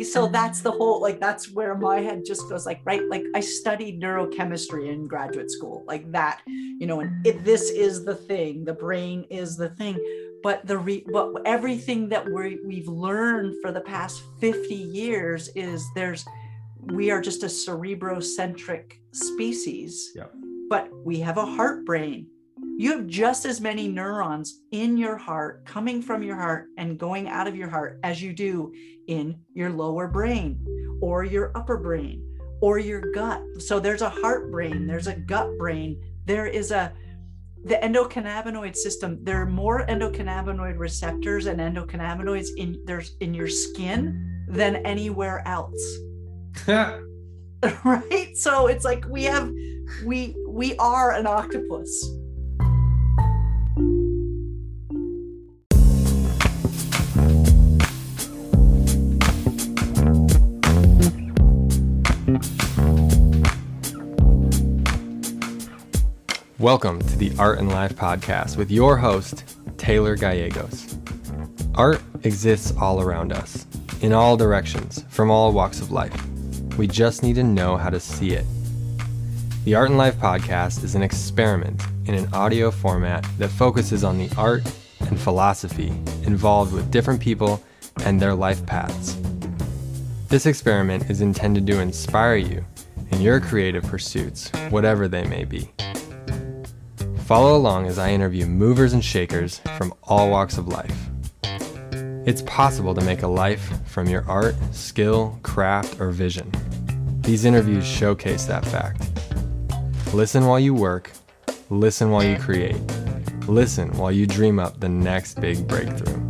exactly so that's the whole like that's where my head just goes like right like i studied neurochemistry in graduate school like that you know and it, this is the thing the brain is the thing but the re, but everything that we we've learned for the past 50 years is there's we are just a cerebrocentric species Yep. but we have a heart brain you have just as many neurons in your heart coming from your heart and going out of your heart as you do in your lower brain or your upper brain or your gut. So there's a heart brain there's a gut brain there is a the endocannabinoid system. There are more endocannabinoid receptors and endocannabinoids in there's in your skin than anywhere else. Right? So it's like we have we we are an octopus Welcome to the Art and Life podcast with your host, Taylor Gallegos. Art exists all around us, in all directions, from all walks of life. We just need to know how to see it. The Art and Life podcast is an experiment in an audio format that focuses on the art and philosophy involved with different people and their life paths. This experiment is intended to inspire you in your creative pursuits, whatever they may be. Follow along as I interview movers and shakers from all walks of life. It's possible to make a life from your art, skill, craft, or vision. These interviews showcase that fact. Listen while you work, listen while you create, listen while you dream up the next big breakthrough.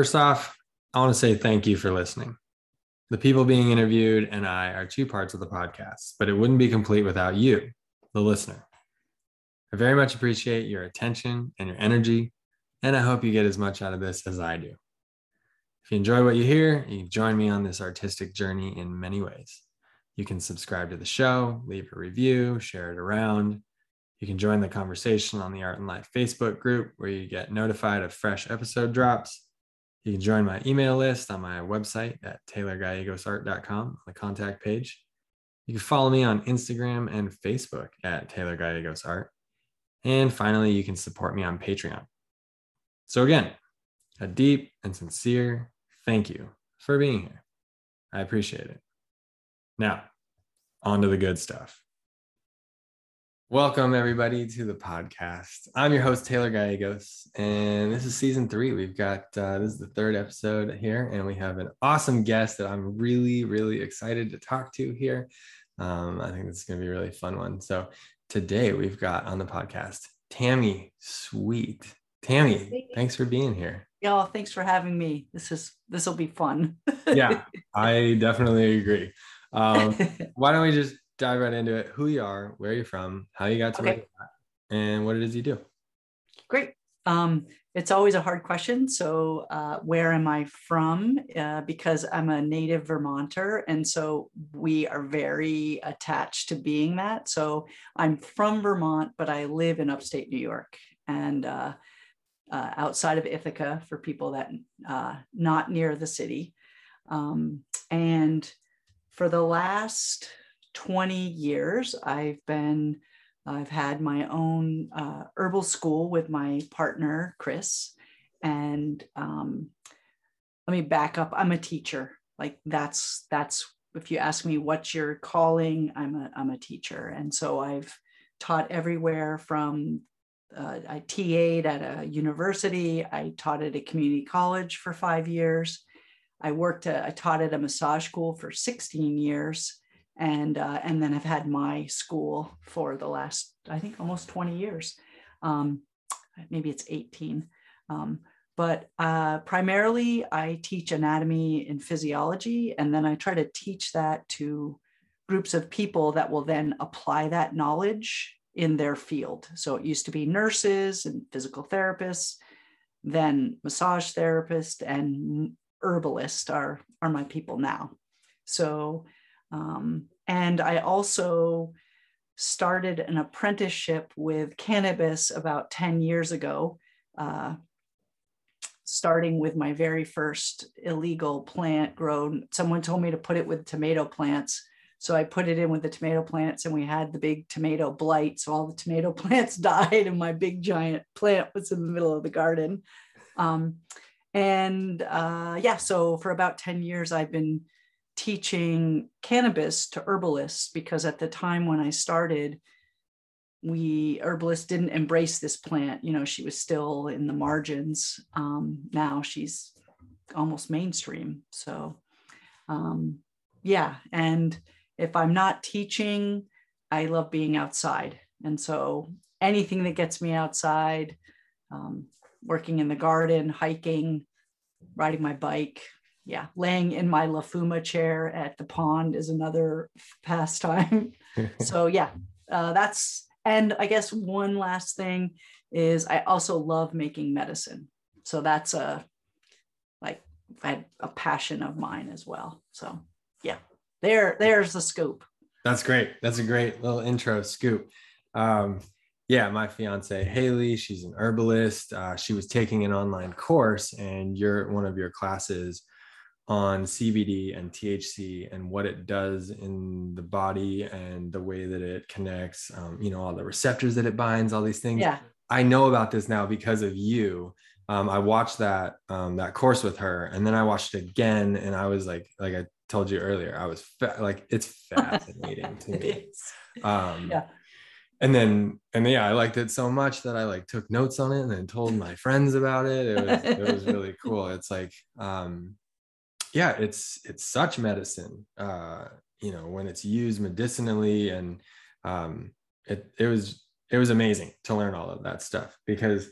First off, I want to say thank you for listening. The people being interviewed and I are two parts of the podcast, but it wouldn't be complete without you, the listener. I very much appreciate your attention and your energy, and I hope you get as much out of this as I do. If you enjoy what you hear, you can join me on this artistic journey in many ways. You can subscribe to the show, leave a review, share it around. You can join the conversation on the Art and Life Facebook group where you get notified of fresh episode drops. You can join my email list on my website at taylorgallegosart.com on the contact page. You can follow me on Instagram and Facebook at Taylor Gallegos Art. And finally, you can support me on Patreon. So, again, a deep and sincere thank you for being here. I appreciate it. Now, on to the good stuff. Welcome, everybody, to the podcast. I'm your host, Taylor Gallegos, and this is season three. We've got uh, this is the third episode here, and we have an awesome guest that I'm really, really excited to talk to here. Um, I think this is going to be a really fun one. So, today we've got on the podcast Tammi Sweet. Tammi, thanks for being here. Yeah, thanks for having me. This is this will be fun. yeah, I definitely agree. Um, why don't we just dive right into it? Who you are, where you're from, how you got to Okay. you're and what it is you do. Great. Um, it's always a hard question. So, uh, where am I from? Uh, because I'm a native Vermonter, and so we are very attached to being that. So, I'm from Vermont, but I live in upstate New York and uh, uh, outside of Ithaca for people that uh, not near the city. Um, and for the last 20 years, I've been I've had my own uh, herbal school with my partner, Chris. And um, let me back up. I'm a teacher. Like that's, that's, if you ask me what's your calling, I'm a, I'm a teacher. And so I've taught everywhere from, uh, I TA'd at a university. I taught at a community college for five years. I worked, I taught at a massage school for 16 years and uh, and then have had my school for the last I think almost 20 years. Um, maybe it's 18. Um, but uh, primarily, I teach anatomy and physiology, and then I try to teach that to groups of people that will then apply that knowledge in their field. So it used to be nurses and physical therapists, then massage therapists and herbalist are, are my people now. So, um, and I also started an apprenticeship with cannabis about 10 years ago, uh, starting with my very first illegal plant grown. Someone told me to put it with tomato plants. So I put it in with the tomato plants and we had the big tomato blight. So all the tomato plants died and my big giant plant was in the middle of the garden. Um, and uh, yeah, so for about 10 years, I've been teaching cannabis to herbalists because at the time when I started, we herbalists didn't embrace this plant. You know, she was still in the margins. Um, now she's almost mainstream. So, um, yeah. And if I'm not teaching, I love being outside. And so anything that gets me outside, um, working in the garden, hiking, riding my bike, yeah, laying in my Lafuma chair at the pond is another pastime. so yeah, uh, that's, and I guess one last thing is I also love making medicine. So that's a, like, a passion of mine as well. So yeah there there's the scoop that's great that's a great little intro scoop um, yeah my fiance haley she's an herbalist uh, she was taking an online course and you're one of your classes on cbd and thc and what it does in the body and the way that it connects um, you know all the receptors that it binds all these things yeah i know about this now because of you um, I watched that um, that course with her, and then I watched it again, and I was like, like I told you earlier, I was fa- like, it's fascinating to me. Um, yeah. And then, and yeah, I liked it so much that I like took notes on it and then told my friends about it. It was, it was really cool. It's like, um, yeah, it's, it's such medicine, uh, you know, when it's used medicinally and, um, it, it was, it was amazing to learn all of that stuff because,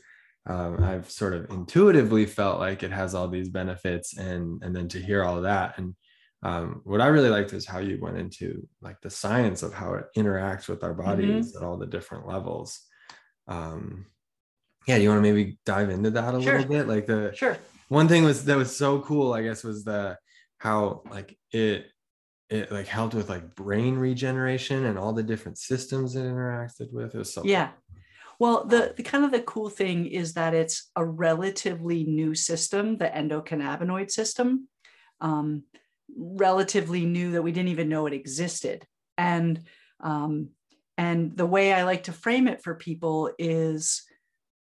um, I've sort of intuitively felt like it has all these benefits and, and then to hear all of that and, um, what I really liked is how you went into like the science of how it interacts with our bodies mm-hmm. at all the different levels. Um, yeah, do you want to maybe dive into that a sure. little bit? Like the sure one thing was that was so cool, I guess, was the how like it it like helped with like brain regeneration and all the different systems it interacted with. It was so yeah. Well, the, the kind of the cool thing is that it's a relatively new system, the endocannabinoid system. Um, relatively new that we didn't even know it existed. And um, and the way I like to frame it for people is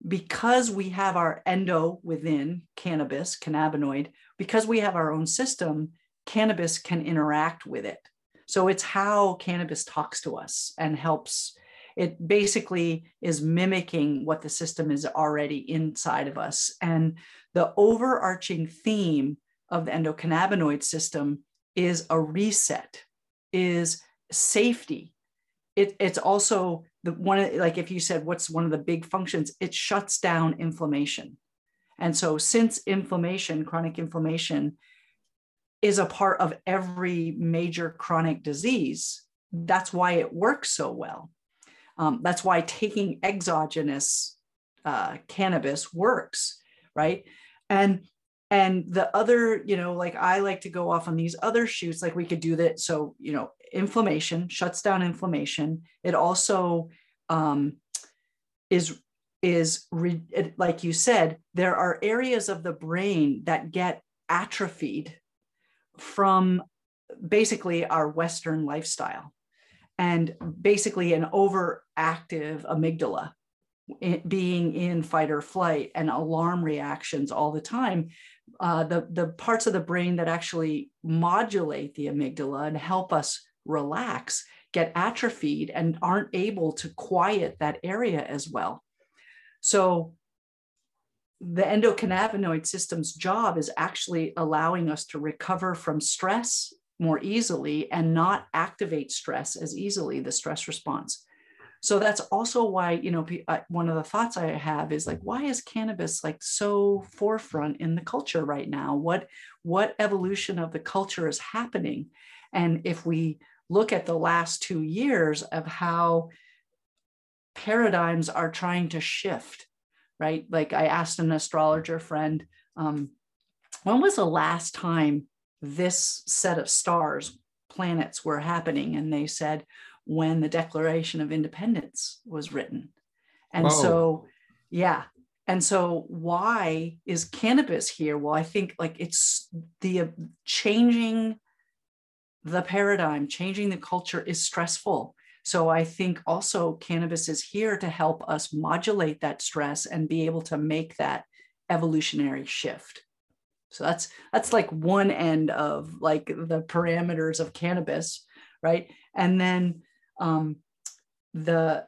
because we have our endo within cannabis, cannabinoid, because we have our own system, cannabis can interact with it. So it's how cannabis talks to us and helps. It basically is mimicking what the system is already inside of us. And the overarching theme of the endocannabinoid system is a reset, is safety. It, it's also the one like if you said what's one of the big functions, it shuts down inflammation. And so since inflammation, chronic inflammation, is a part of every major chronic disease, that's why it works so well. Um, that's why taking exogenous uh, cannabis works, right? And and the other you know like i like to go off on these other shoots like we could do that so you know inflammation shuts down inflammation. It also um, is is re, it, like you said there are areas of the brain that get atrophied from basically our western lifestyle and basically an overactive amygdala being in fight or flight and alarm reactions all the time. Uh, the, the parts of the brain that actually modulate the amygdala and help us relax get atrophied and aren't able to quiet that area as well. So the endocannabinoid system's job is actually allowing us to recover from stress more easily and not activate stress as easily, the stress response. So that's also why, you know, uh, one of the thoughts I have is like, why is cannabis like so forefront in the culture right now? What what evolution of the culture is happening? And if we look at the last two years of how paradigms are trying to shift, right? Like I asked an astrologer friend, um, when was the last time this set of stars, planets were happening? And they said, when the Declaration of Independence was written. And Whoa. so, yeah. And so, why is cannabis here? Well, I think like it's the changing the paradigm, changing the culture is stressful. So I think also cannabis is here to help us modulate that stress and be able to make that evolutionary shift. So that's that's like one end of like the parameters of cannabis, right? And then um, the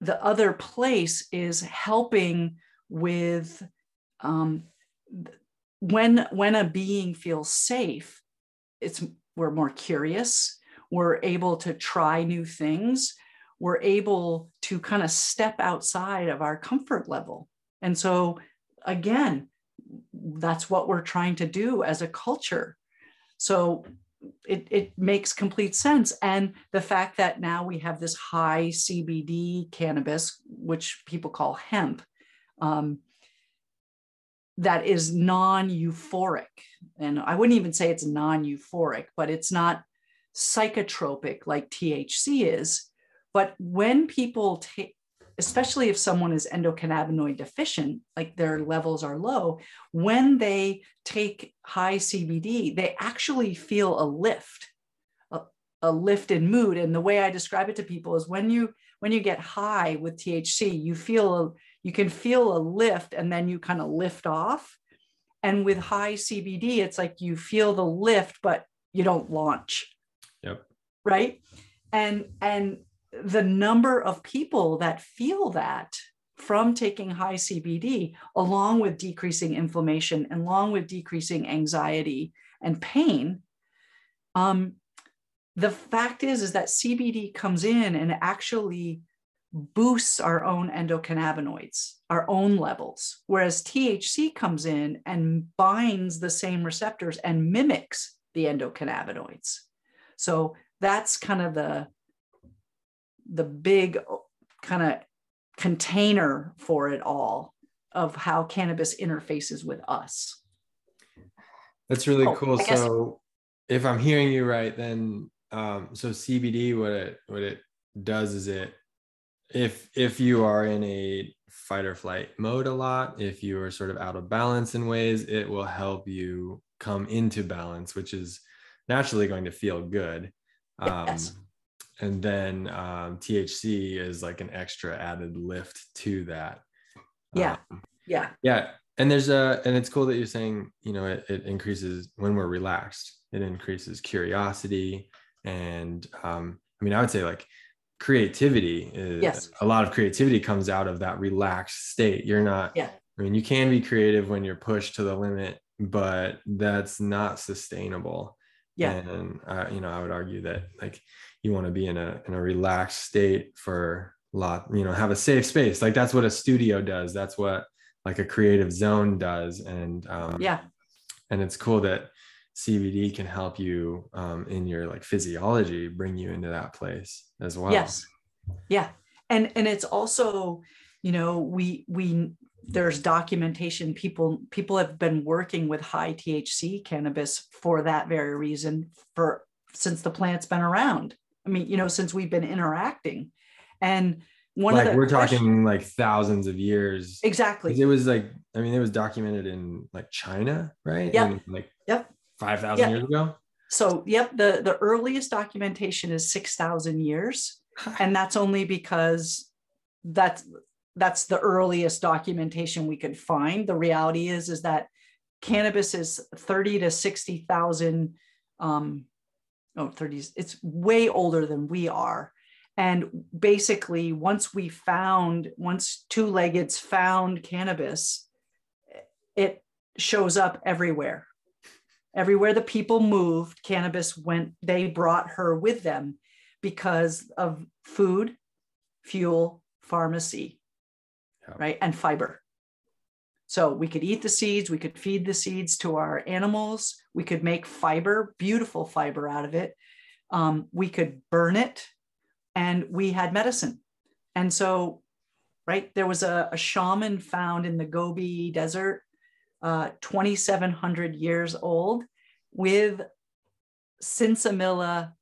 the other place is helping with um, when when a being feels safe. It's we're more curious we're able to try new things we're able to kind of step outside of our comfort level. And so again that's what we're trying to do as a culture. So it, it makes complete sense. And the fact that now we have this high cbd cannabis which people call hemp um, that is non-euphoric and i wouldn't even say it's non-euphoric but it's not psychotropic like THC is. But when people take, especially if someone is endocannabinoid deficient, like their levels are low, when they take high CBD, they actually feel a lift, a, a lift in mood. And the way I describe it to people is when you when you get high with THC, you feel you can feel a lift and then you kind of lift off. And with high CBD, it's like you feel the lift, but you don't launch Yep. Right. And and the number of people that feel that from taking high CBD, along with decreasing inflammation, and along with decreasing anxiety and pain, um, the fact is is that CBD comes in and actually boosts our own endocannabinoids, our own levels, whereas THC comes in and binds the same receptors and mimics the endocannabinoids. So that's kind of the the big kind of container for it all of how cannabis interfaces with us. That's really oh, cool. So if I'm hearing you right, then um, so CBD, what it what it does is it if if you are in a fight or flight mode a lot, if you are sort of out of balance in ways, it will help you come into balance, which is naturally going to feel good. Um, yes. And then um, THC is like an extra added lift to that. Yeah. Um, yeah. Yeah. And there's a, and it's cool that you're saying, you know, it, it increases when we're relaxed, it increases curiosity. And um, I mean, I would say like creativity is yes. a lot of creativity comes out of that relaxed state. You're not, yeah. I mean, you can be creative when you're pushed to the limit, but that's not sustainable yeah and uh, you know i would argue that like you want to be in a in a relaxed state for a lot you know have a safe space like that's what a studio does that's what like a creative zone does and um yeah and it's cool that cbd can help you um in your like physiology bring you into that place as well. Yes. Yeah. And and it's also you know we we there's documentation. People people have been working with high thc cannabis for that very reason for since the plant's been around. I mean you know since we've been interacting. And one like of the we're talking like thousands of years. Exactly. It was like i mean it was documented in like china right? Yeah. Like yep 5000 yep. years ago so yep the the earliest documentation is 6000 years and that's only because that's that's the earliest documentation we could find. The reality is is that cannabis is 30 to 60,000 um oh 30s it's way older than we are. And basically once we found once two-leggeds found cannabis it shows up everywhere. Everywhere the people moved, cannabis went they brought her with them because of food, fuel, pharmacy yeah. right? And fiber. So we could eat the seeds, we could feed the seeds to our animals, we could make fiber, beautiful fiber out of it. um, we could burn it and we had medicine. And so, right, there was a, a shaman found in the Gobi Desert, uh, 2,700 years old, with sinsemilla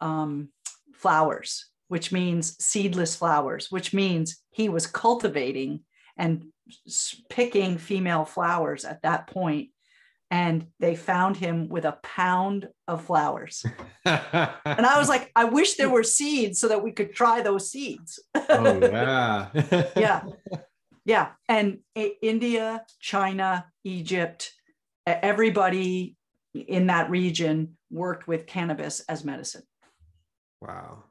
um, flowers, which means seedless flowers, which means he was cultivating and picking female flowers at that point and they found him with a pound of flowers. and I was like, I wish there were seeds so that we could try those seeds. oh, yeah. yeah. Yeah. And India, China, Egypt, everybody in that region worked with cannabis as medicine. Wow.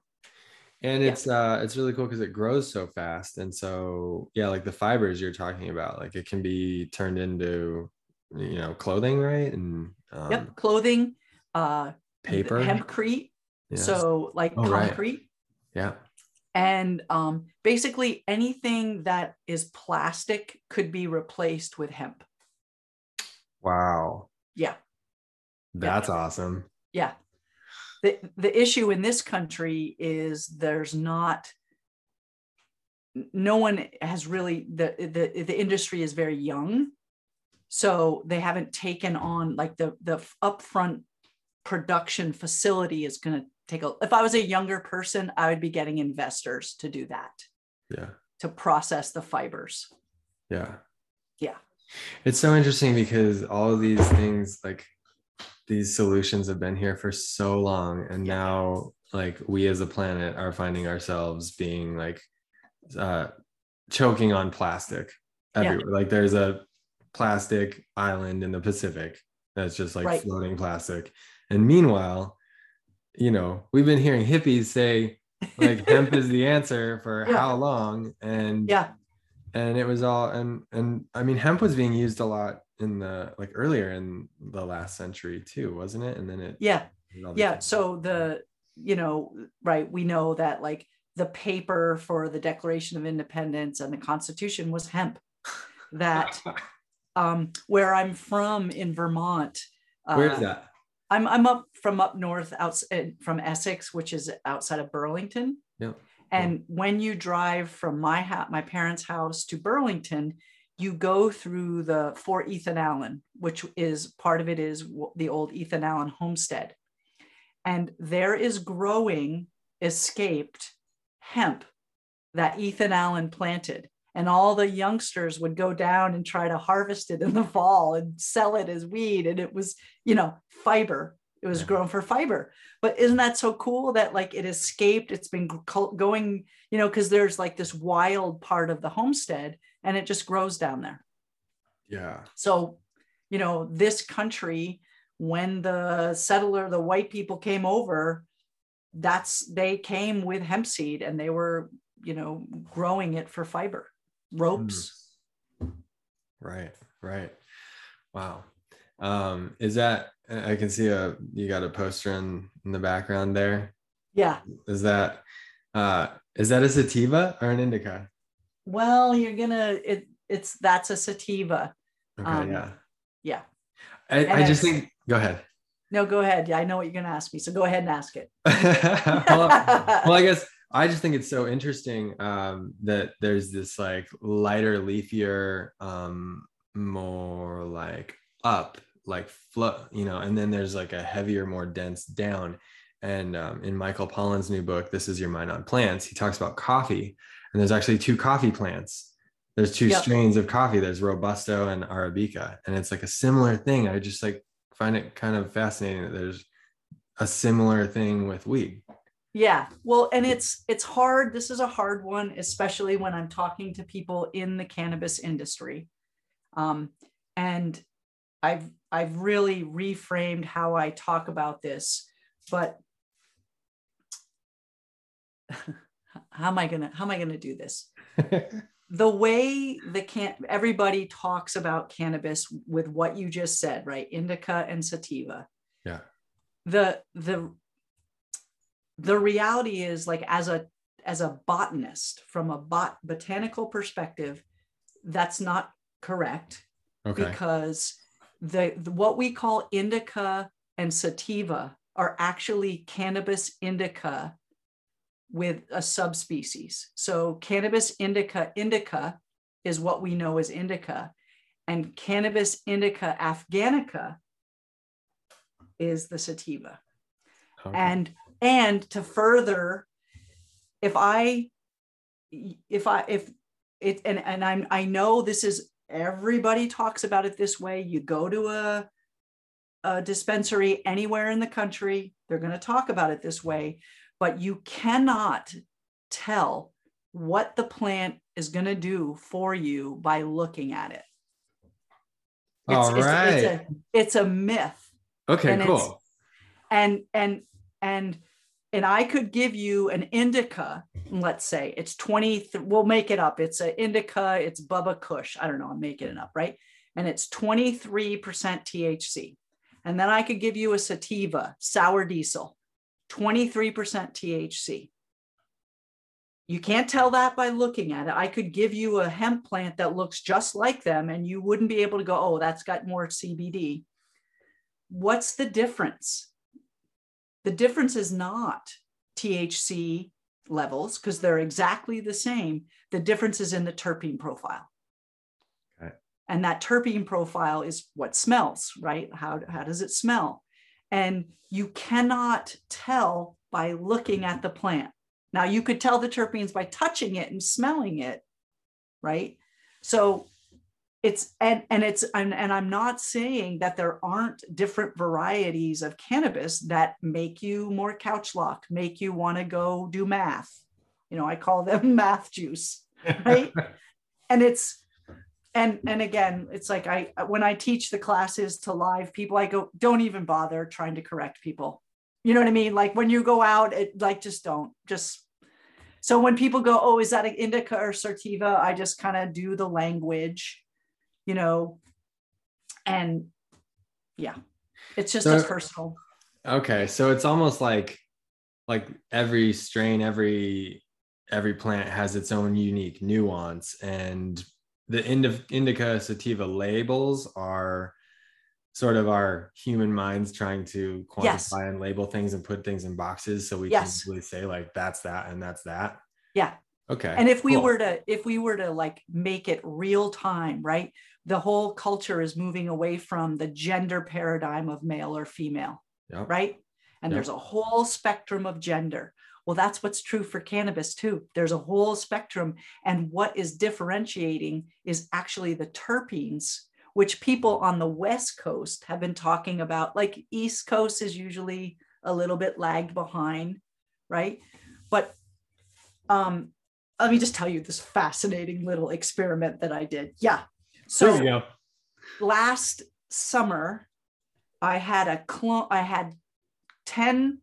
And it's uh it's really cool because it grows so fast. And so yeah, like the fibers you're talking about, like it can be turned into you know clothing right and um, yep clothing uh paper hempcrete yes. so like oh, concrete right. yeah and um basically anything that is plastic could be replaced with hemp. Wow. Yeah. That's yeah. awesome. Yeah. The the issue in this country is there's not no one has really the the, the industry is very young. So they haven't taken on like the the upfront production facility is going to take a if i was a younger person i would be getting investors to do that yeah to process the fibers yeah yeah it's so interesting because all of these things like these solutions have been here for so long and now like we as a planet are finding ourselves being like uh choking on plastic everywhere yeah. like there's a plastic island in the Pacific that's just like right. floating plastic. And meanwhile, you know, we've been hearing hippies say like hemp is the answer for yeah. how long and yeah and it was all and and i mean hemp was being used a lot in the like earlier in the last century too wasn't it and then it yeah yeah so the you know right we know that like the paper for the declaration of independence and the constitution was hemp that um, where I'm from in Vermont. Uh, where is that? I'm I'm up from up north, outside uh, from Essex, which is outside of Burlington. Yeah. And when you drive from my ha- my parents' house to Burlington, you go through the Fort Ethan Allen, which is part of it is the old Ethan Allen homestead, and there is growing escaped hemp that Ethan Allen planted and all the youngsters would go down and try to harvest it in the fall and sell it as weed and it was you know fiber it was yeah. grown for fiber but isn't that so cool that like it escaped it's been going you know because there's like this wild part of the homestead and it just grows down there yeah so you know this country when the settler the white people came over that's they came with hemp seed and they were you know growing it for fiber ropes. Mm. Right, right. Wow. Um, is that I can see a you got a poster in, in the background there. Yeah. Is that uh is that a sativa or an indica? Well, you're gonna it it's that's a sativa. Okay, um, yeah. Yeah. I, I just think go ahead. No, go ahead. Yeah, I know what you're gonna ask me. So go ahead and ask it. well, well, I guess I just think it's so interesting um, that there's this like lighter, leafier, um, more like up, like flow, you know, and then there's like a heavier, more dense down. And um, in Michael Pollan's new book, This Is Your Mind on Plants, he talks about coffee. And there's actually two coffee plants. There's two yep. strains of coffee. There's Robusto and Arabica. And it's like a similar thing. I just like find it kind of fascinating that there's a similar thing with weed yeah well and it's it's hard this is a hard one especially when i'm talking to people in the cannabis industry um, and i've i've really reframed how i talk about this but how am i gonna how am i gonna do this? The way the can everybody talks about cannabis with what you just said right? Indica and sativa. Yeah. The the the reality is like as a as a botanist from a bot botanical perspective that's not correct okay. because the, the what we call indica and sativa are actually cannabis indica with a subspecies. So cannabis indica indica is what we know as indica, and cannabis indica afghanica is the sativa. Okay. And and to further, if I if I if it and and I'm I know this is everybody talks about it this way. You go to a a dispensary anywhere in the country, they're going to talk about it this way, but you cannot tell what the plant is going to do for you by looking at it. It's, All right. It's, it's, a, it's a myth. Okay, and cool. And and and and I could give you an indica, let's say it's 20, we'll make it up. It's an indica, it's Bubba Kush. I don't know, I'm making it up, right? And it's 23% THC. And then I could give you a sativa, sour diesel, 23% THC. You can't tell that by looking at it. I could give you a hemp plant that looks just like them, and you wouldn't be able to go, oh, that's got more CBD. What's the difference? The difference is not THC levels because they're exactly the same. The difference is in the terpene profile. Okay. And that terpene profile is what smells, right? How, how does it smell? And you cannot tell by looking at the plant. Now, you could tell the terpenes by touching it and smelling it, right? So it's and and it's and, and i'm not saying that there aren't different varieties of cannabis that make you more couch lock make you want to go do math. You know i call them math juice right? And it's and and again it's like i when i teach the classes to live people i go don't even bother trying to correct people. You know what i mean? Like when you go out it like just don't just so when people go oh is that an indica or sativa? I just kind of do the language you know, and yeah, it's just so, as personal. Okay. So it's almost like, like every strain, every, every plant has its own unique nuance and the indica sativa labels are sort of our human minds trying to quantify yes. and label things and put things in boxes so we yes. can really say like that's that and that's that yeah okay and if we cool. were to if we were to like make it real time right the whole culture is moving away from the gender paradigm of male or female, yep. right? And yep. there's a whole spectrum of gender. Well, that's what's true for cannabis too. There's a whole spectrum. And what is differentiating is actually the terpenes, which people on the West Coast have been talking about. Like East Coast is usually a little bit lagged behind, right? But um, let me just tell you this fascinating little experiment that I did. Yeah, so last summer, I had a clone, I had 10,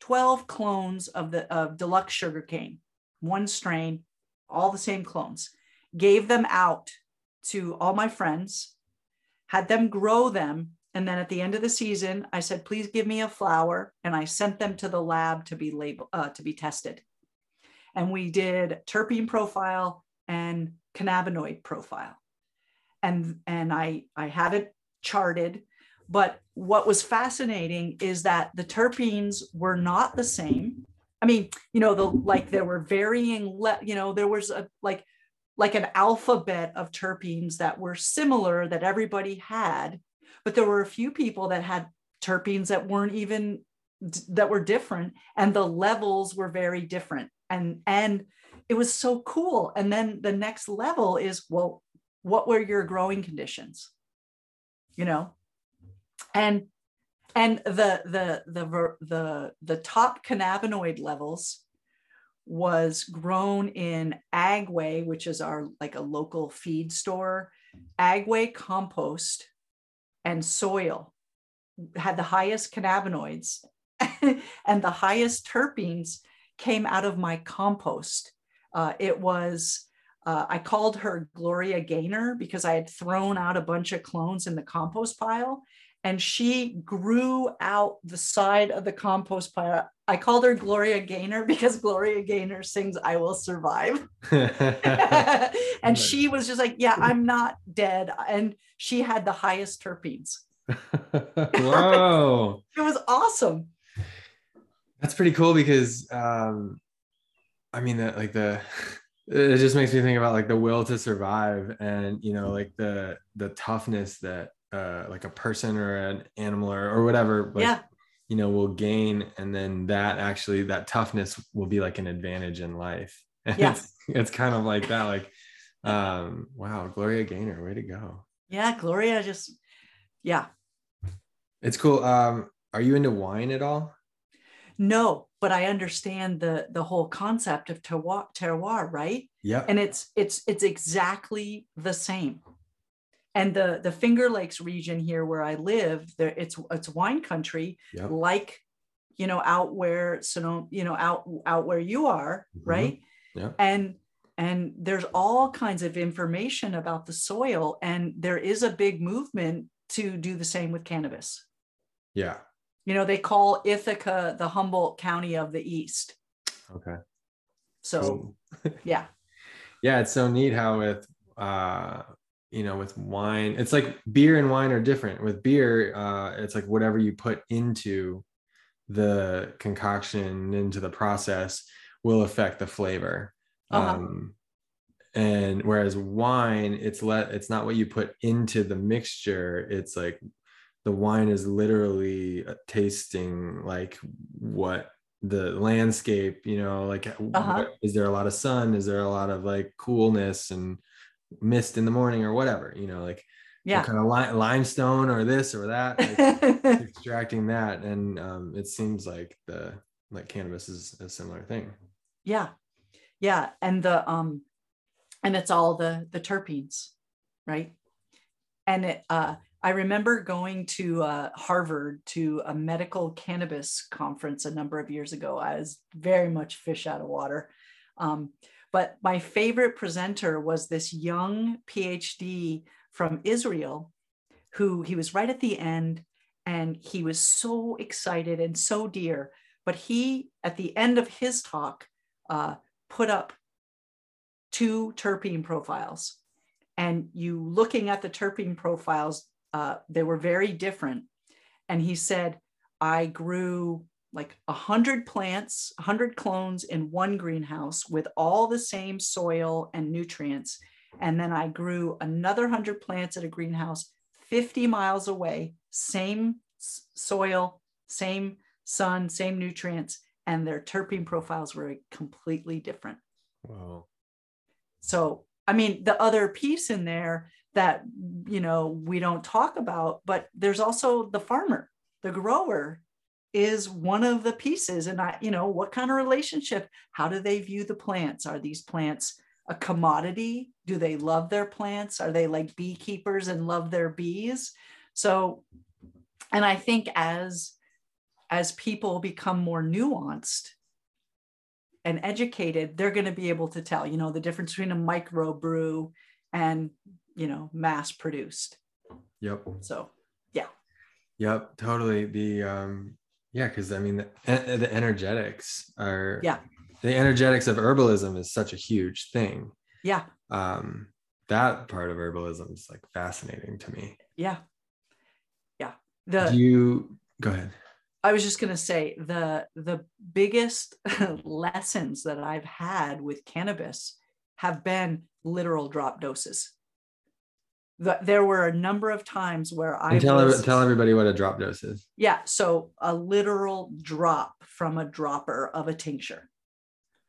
12 clones of the of deluxe sugarcane, one strain, all the same clones. Gave them out to all my friends, had them grow them. And then at the end of the season, I said, please give me a flower. And I sent them to the lab to be labeled, uh, to be tested. And we did terpene profile and cannabinoid profile and and I I have it charted. But what was fascinating is that the terpenes were not the same. I mean, you know, the like there were varying, le- you know, there was a like like an alphabet of terpenes that were similar that everybody had, but there were a few people that had terpenes that weren't even that were different and the levels were very different and and it was so cool. And then the next level is well what were your growing conditions? You know? And and the the the the the top cannabinoid levels was grown in agway which is our like a local feed store. Agway compost and soil had the highest cannabinoids and the highest terpenes came out of my compost uh, it was uh, I called her Gloria Gaynor because I had thrown out a bunch of clones in the compost pile and she grew out the side of the compost pile. I called her Gloria Gaynor because Gloria Gaynor sings I Will Survive. and she was just like, Yeah, I'm not dead. And she had the highest terpenes. Whoa. it was awesome. That's pretty cool because um, I mean that like the it just makes me think about like the will to survive and you know like the the toughness that uh like a person or an animal or, or whatever like, yeah. you know will gain. And then that actually that toughness will be like an advantage in life. And Yeah. it's, it's kind of like that like um wow gloria gaynor way to go. Yeah gloria just yeah. It's cool. Um are you into wine at all no but i understand the the whole concept of terroir, terroir right? Yep. And it's it's it's exactly the same. And the the finger lakes region here where i live there it's it's wine country yep. like you know out where so you know out out where you are Mhm. right? Yeah. and and there's all kinds of information about the soil and there is a big movement to do the same with cannabis. Yeah you know they call ithaca the humboldt county of the east. Okay. So Cool. yeah. Yeah it's so neat how with uh you know with wine it's like beer and wine are different. With beer uh it's like whatever you put into the concoction into the process will affect the flavor. Uh-huh. um and whereas wine it's let it's not what you put into the mixture. It's like the wine is literally uh, tasting like what the landscape you know like Uh-huh. what- is there a lot of sun? Is there a lot of like coolness and mist in the morning or whatever you know like yeah. kind of li- limestone or this or that like, extracting that. And um it seems like the like cannabis is a similar thing. Yeah. Yeah. And the um and it's all the the terpenes right? And it uh i remember going to uh harvard to a medical cannabis conference a number of years ago. I was very much fish out of water. Um but my favorite presenter was this young phd from israel who he was right at the end and he was so excited and so dear but he at the end of his talk uh, put up two terpene profiles. And you looking at the terpene profiles uh, they were very different. And he said i grew like 100 plants 100 clones in one greenhouse with all the same soil and nutrients. And then i grew another 100 plants at a greenhouse 50 miles away same soil same sun same nutrients and their terpene profiles were completely different. Wow. So, I mean, the other piece in there that, you know, we don't talk about, but there's also the farmer, the grower is one of the pieces. And I, you know, what kind of relationship? How do they view the plants? Are these plants a commodity? Do they love their plants? Are they like beekeepers and love their bees? So, and I think as as people become more nuanced and educated, they're going to be able to tell, you know, the difference between a microbrew and, you know, mass produced. yep So, yeah Yep, totally. The um yeah, because I mean the, the energetics are Yeah. the energetics of herbalism is such a huge thing. yeah, Um that part of herbalism is like fascinating to me. yeah, yeah. Do The you go ahead. I was just going to say the the biggest lessons that I've had with cannabis have been literal drop doses. The, there were a number of times where I And tell was, tell everybody what a drop dose is. Yeah. So a literal drop from a dropper of a tincture.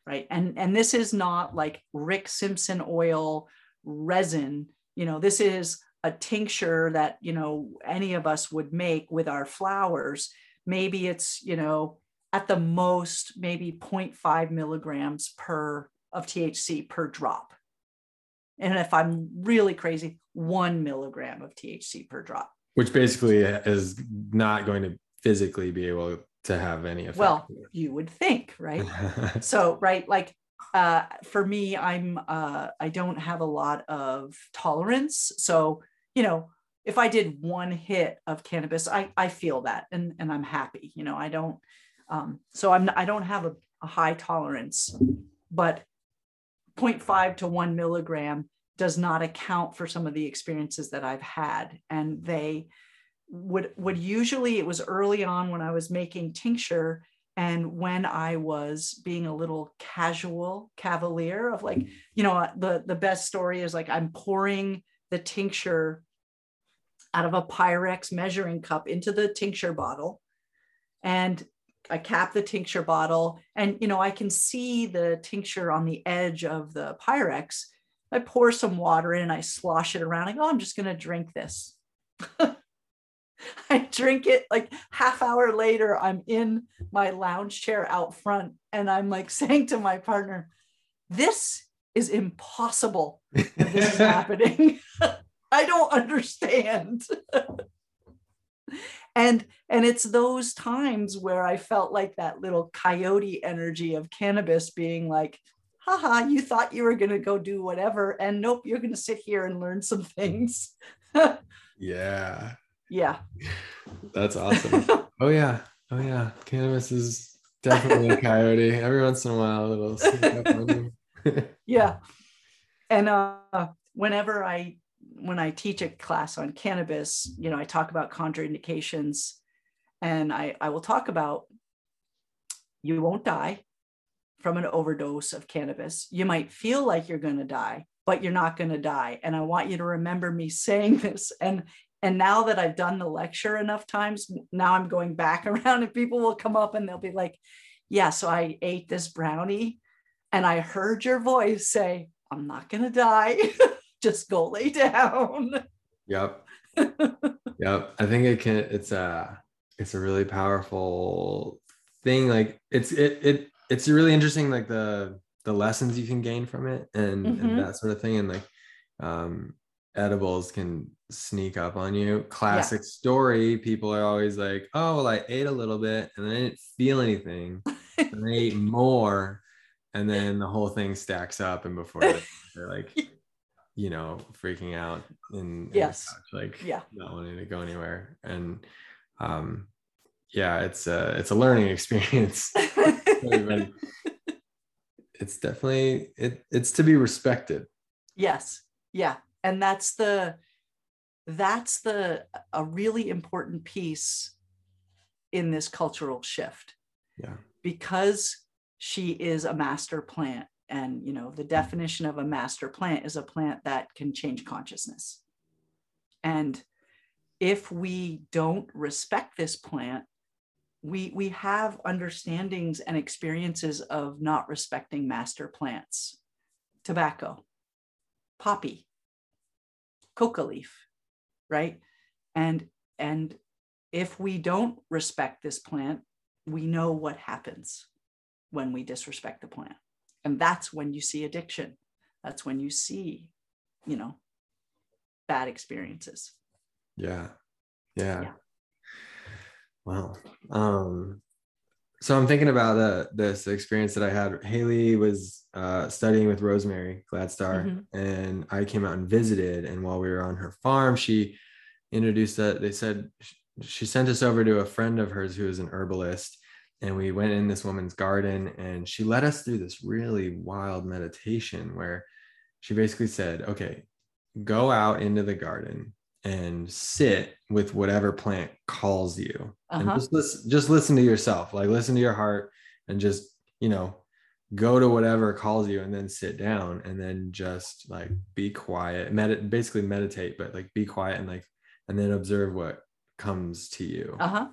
Right. And and this is not like Rick Simpson oil resin. You know, this is a tincture that, you know, any of us would make with our flowers. Maybe it's, you know, at the most, maybe 0.5 milligrams per of THC per drop. And if I'm really crazy, one milligram of THC per drop. Which basically is not going to physically be able to have any effect. Well, you would think, right? so right like uh for me i'm uh i don't have a lot of tolerance so you know if i did one hit of cannabis i i feel that and and i'm happy you know i don't um so i'm i don't have a, a high tolerance but 0.5 to 1 milligram does not account for some of the experiences that i've had. And they would would usually it was early on when i was making tincture and when i was being a little casual cavalier of like you know uh, the the best story is like i'm pouring the tincture out of a pyrex measuring cup into the tincture bottle. And i cap the tincture bottle and you know i can see the tincture on the edge of the pyrex i pour some water in and i slosh it around i go oh, i'm just going to drink this I drink it like half hour later. I'm in my lounge chair out front and I'm like saying to my partner, this is impossible this is happening. I don't understand. And and it's those times where I felt like that little coyote energy of cannabis being like, haha, you thought you were gonna go do whatever, and nope, you're gonna sit here and learn some things. yeah. Yeah. That's awesome. Oh yeah. Oh yeah. Cannabis is definitely a coyote. Every once in a while it'll yeah. And uh whenever i when i teach a class on cannabis you know i talk about contraindications and i i will talk about you won't die from an overdose of cannabis. You might feel like you're going to die but you're not going to die. And i want you to remember me saying this. And and now that I've done the lecture enough times, now I'm going back around and people will come up and they'll be like, Yeah, so I ate this brownie and I heard your voice say, I'm not going to die. Just go lay down. Yep. yep. I think it can, it's a, it's a really powerful thing. Like it's, it, it, it's really interesting, like the, the lessons you can gain from it and, mm-hmm. and that sort of thing. And like, um, edibles can sneak up on you. Classic yeah. story. People are always like, oh, well, I ate a little bit and I didn't feel anything. and I ate more. And then the whole thing stacks up. And before they're like, you know, freaking out and yes. Couch, like yeah. not wanting to go anywhere. And um yeah, it's a it's a learning experience. it's definitely it it's to be respected. Yes. Yeah and that's the that's the a really important piece in this cultural shift yeah because she is a master plant and you know the definition of a master plant is a plant that can change consciousness and if we don't respect this plant we we have understandings and experiences of not respecting master plants tobacco poppy coca leaf, right? And and if we don't respect this plant, we know what happens when we disrespect the plant. And that's when you see addiction. That's when you see, you know, bad experiences. Yeah. Yeah. yeah. Wow. Um, so I'm thinking about uh, this experience that I had. Haley was uh, studying with Rosemary Gladstar, mm-hmm. and I came out and visited. And while we were on her farm, she introduced that they said she sent us over to a friend of hers who is an herbalist, and we went in this woman's garden, and she led us through this really wild meditation where she basically said, "Okay, go out into the garden and sit with whatever plant calls you uh-huh. and just listen, just listen to yourself like listen to your heart and just you know go to whatever calls you and then sit down and then just like be quiet medit basically meditate but like be quiet and like and then observe what comes to you uh-huh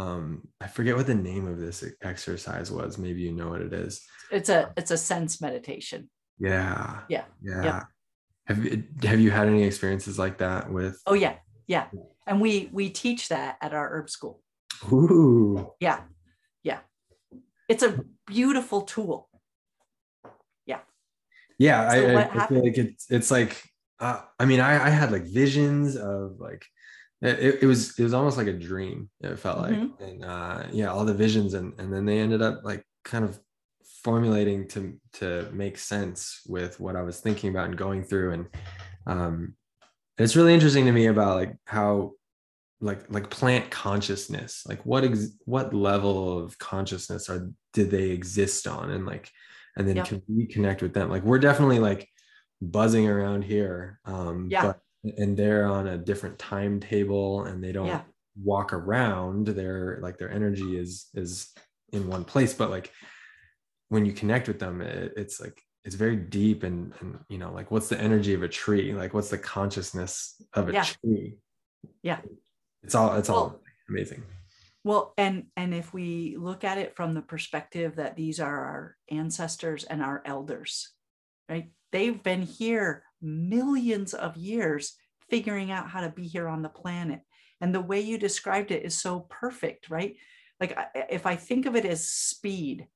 um i forget what the name of this exercise was maybe you know what it is it's a it's a sense meditation yeah yeah yeah yep. Have you, have you had any experiences like that with? Oh yeah, yeah. And we we teach that at our herb school. Ooh. Yeah, yeah. It's a beautiful tool. Yeah. Yeah, so I, I, feel like it's it's like uh, I mean I I had like visions of like it, it was it was almost like a dream. It felt like mm-hmm. and uh, yeah, all the visions and and then they ended up like kind of formulating to to make sense with what I was thinking about and going through and um it's really interesting to me about like how like like plant consciousness like what ex- what level of consciousness are did they exist on and like and then can we connect with them like we're definitely like buzzing around here um yeah. but and they're on a different timetable and they don't yeah. walk around their like their energy is is in one place but like when you connect with them it, it's like it's very deep and and you know like what's the energy of a tree like what's the consciousness of a Yeah. tree Yeah. it's all it's all Well- amazing Well, and and if we look at it from the perspective that these are our ancestors and our elders, right? They've been here millions of years figuring out how to be here on the planet. And the way you described it is so perfect, right? Like if I think of it as speed,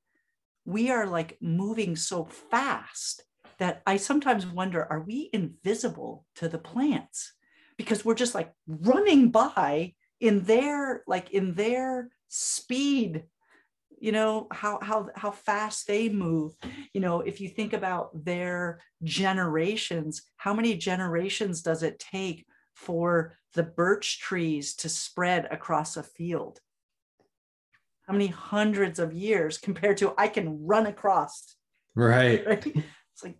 we are like moving so fast that I sometimes wonder are we invisible to the plants? Because we're just like running by in their like in their speed you know how how how fast they move. You know if you think about their generations how many generations does it take for the birch trees to spread across a field? How many hundreds of years compared to i can run across? Right. Right? It's like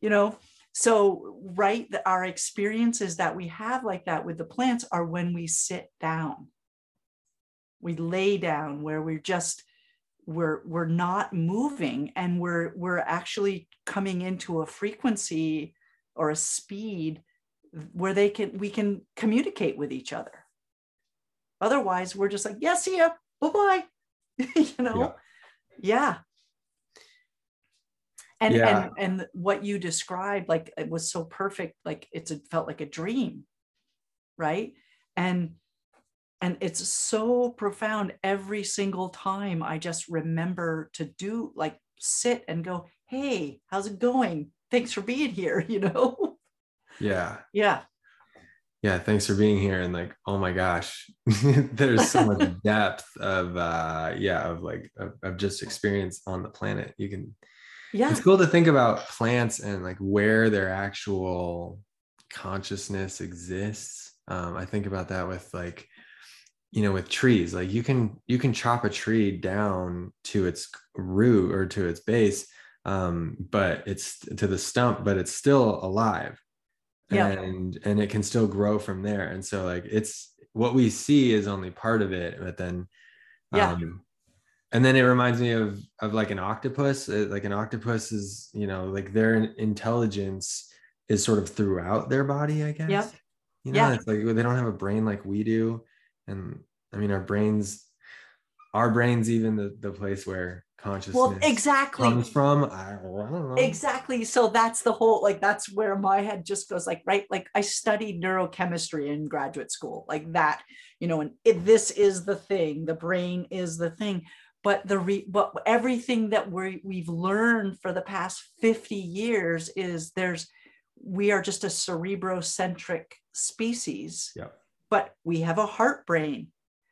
you know so right the, our experiences that we have like that with the plants are when we sit down. We lay down where we're just we're we're not moving and we're we're actually coming into a frequency or a speed where they can we can communicate with each other. Otherwise we're just like yes, yeah see ya. Bye-bye. You know? Yeah. And Yeah. and and what you described like it was so perfect like it's it felt like a dream right? And and it's so profound every single time i just remember to do like sit and go hey how's it going? Thanks for being here you know? Yeah. Yeah. Yeah thanks for being here and like oh my gosh there's so much depth of uh yeah of like of, of just experience on the planet. You can yeah. it's cool to think about plants and like where their actual consciousness exists. Um i think about that with like you know with trees like you can you can chop a tree down to its root or to its base um but it's to the stump but it's still alive Yeah. and and it can still grow from there and so like it's what we see is only part of it but then Yeah. um and then it reminds me of of like an octopus Uh, like an octopus is you know like their intelligence is sort of throughout their body i guess Yep. you know Yeah. it's like they don't have a brain like we do and i mean our brains our brains even the, the place where consciousness well exactly. comes from i don't know. Exactly. So that's the whole like that's where my head just goes like right like i studied neurochemistry in graduate school like that you know and it, this is the thing the brain is the thing. But the re but everything that we we've learned for the past 50 years is there's we are just a cerebrocentric species. Yep. But we have a heart brain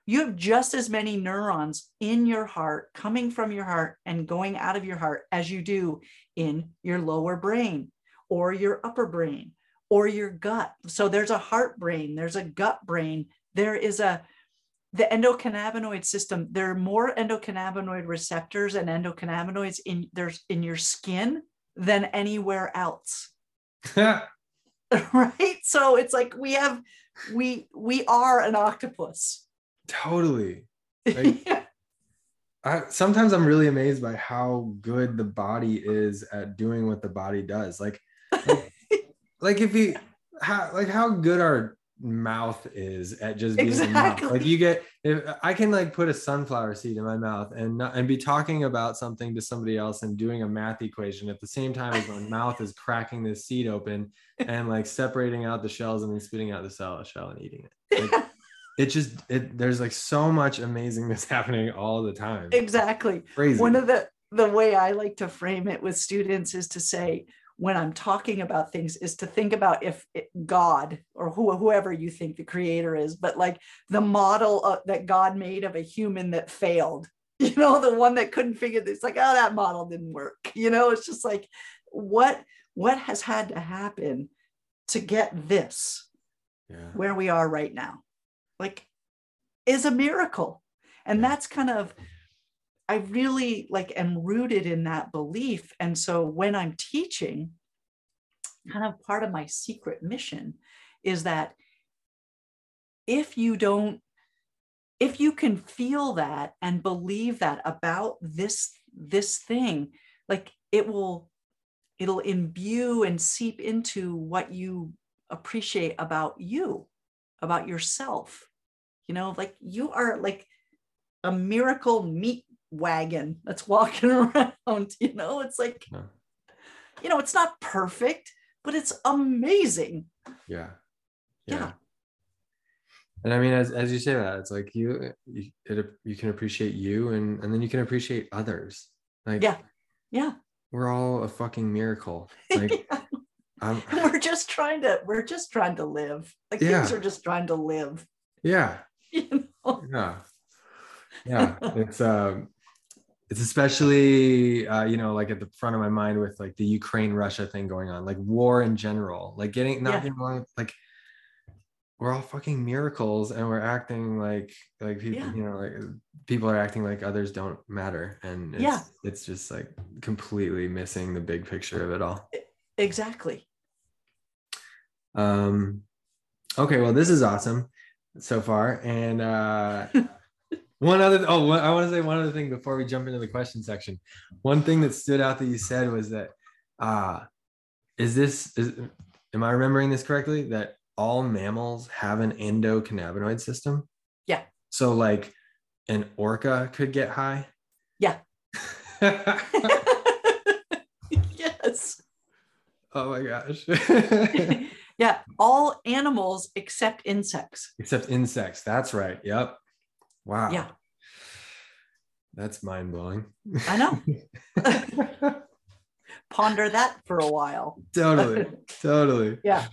you have just as many neurons in your heart coming from your heart and going out of your heart as you do in your lower brain or your upper brain or your gut. So there's a heart brain, there's a gut brain, there is a the endocannabinoid system. There are more endocannabinoid receptors and endocannabinoids in there's in your skin than anywhere else. Right? So it's like we have we we are an octopus. totally Right. I, sometimes I'm really amazed by how good the body is at doing what the body does. Like, like, like if you, how, like how good our mouth is at just being a mouth. Exactly. Like you get, if I can like put a sunflower seed in my mouth and not, and be talking about something to somebody else and doing a math equation at the same time as my mouth is cracking this seed open and like separating out the shells and then spitting out the cell shell and eating it. Like, it just it there's like so much amazingness happening all the time. exactly. Crazy. one of the the way i like to frame it with students is to say when i'm talking about things is to think about if it, god or who, whoever you think the creator is but like the model of, that god made of a human that failed you know the one that couldn't figure this like oh that model didn't work. You know it's just like what what has had to happen to get this yeah. where we are right now? Like is a miracle. And that's kind of i really like am rooted in that belief. And so when i'm teaching kind of part of my secret mission is that if you don't if you can feel that and believe that about this this thing like it will it'll imbue and seep into what you appreciate about you about yourself. You know like you are like a miracle meat wagon that's walking around you know? It's like Yeah. you know it's not perfect but it's amazing. Yeah. Yeah. and i mean as, as you say that it's like you you, it, you can appreciate you and and then you can appreciate others. Like Yeah. yeah. we're all a fucking miracle. Like i'm we're just trying to we're just trying to live. Like things Yeah. are just trying to live. Yeah. You know? Yeah. Yeah. It's um it's especially uh, you know like at the front of my mind with like the ukraine russia thing going on like war in general like getting not Yeah. getting along like we're all fucking miracles and we're acting like like people Yeah. you know like people are acting like others don't matter and it's, Yeah. it's just like completely missing the big picture of it all exactly um okay well this is awesome so far and uh one other oh, i want to say one other thing before we jump into the question section. One thing that stood out that you said was that uh is this is am i remembering this correctly? That all mammals have an endocannabinoid system? Yeah. so like an orca could get high? Yeah. yes. Oh my gosh. Yeah all animals except insects. Except insects. That's right. Yep wow. Yeah. That's mind-blowing. I know. Ponder that for a while. Totally totally. Yeah.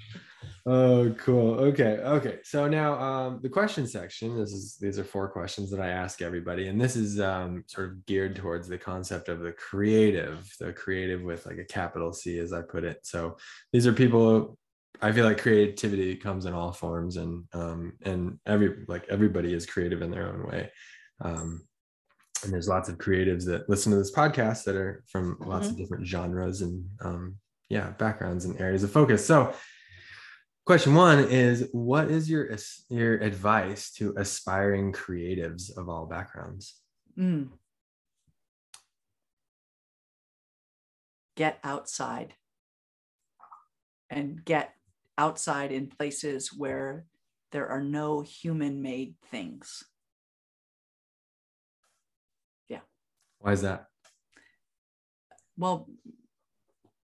Oh cool. Okay okay. So now um the question section this is these are four questions that i ask everybody and this is um sort of geared towards the concept of the creative the creative with like a capital c as i put it. So these are people i feel like creativity comes in all forms and um and every like everybody is creative in their own way. Um and there's lots of creatives that listen to this podcast that are from lots of different genres and um yeah backgrounds and areas of focus. So question one is what is your your advice to aspiring creatives of all backgrounds? Mm. get outside and get outside in places where there are no human made things. Yeah. why is that? Well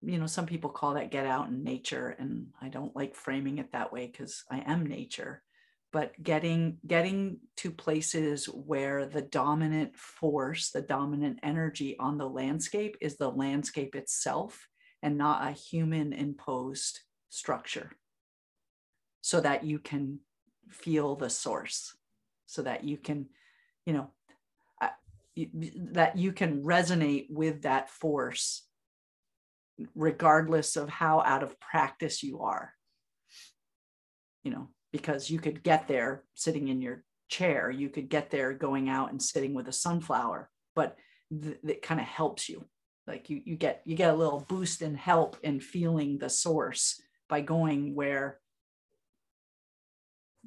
you know some people call that get out in nature and i don't like framing it that way because i am nature. But getting getting to places where the dominant force the dominant energy on the landscape is the landscape itself and not a human imposed structure so that you can feel the source so that you can you know uh, I- that you can resonate with that force regardless of how out of practice you are. You know because you could get there sitting in your chair you could get there going out and sitting with a sunflower but th- that kind of helps you. Like you you get you get a little boost and help in feeling the source by going where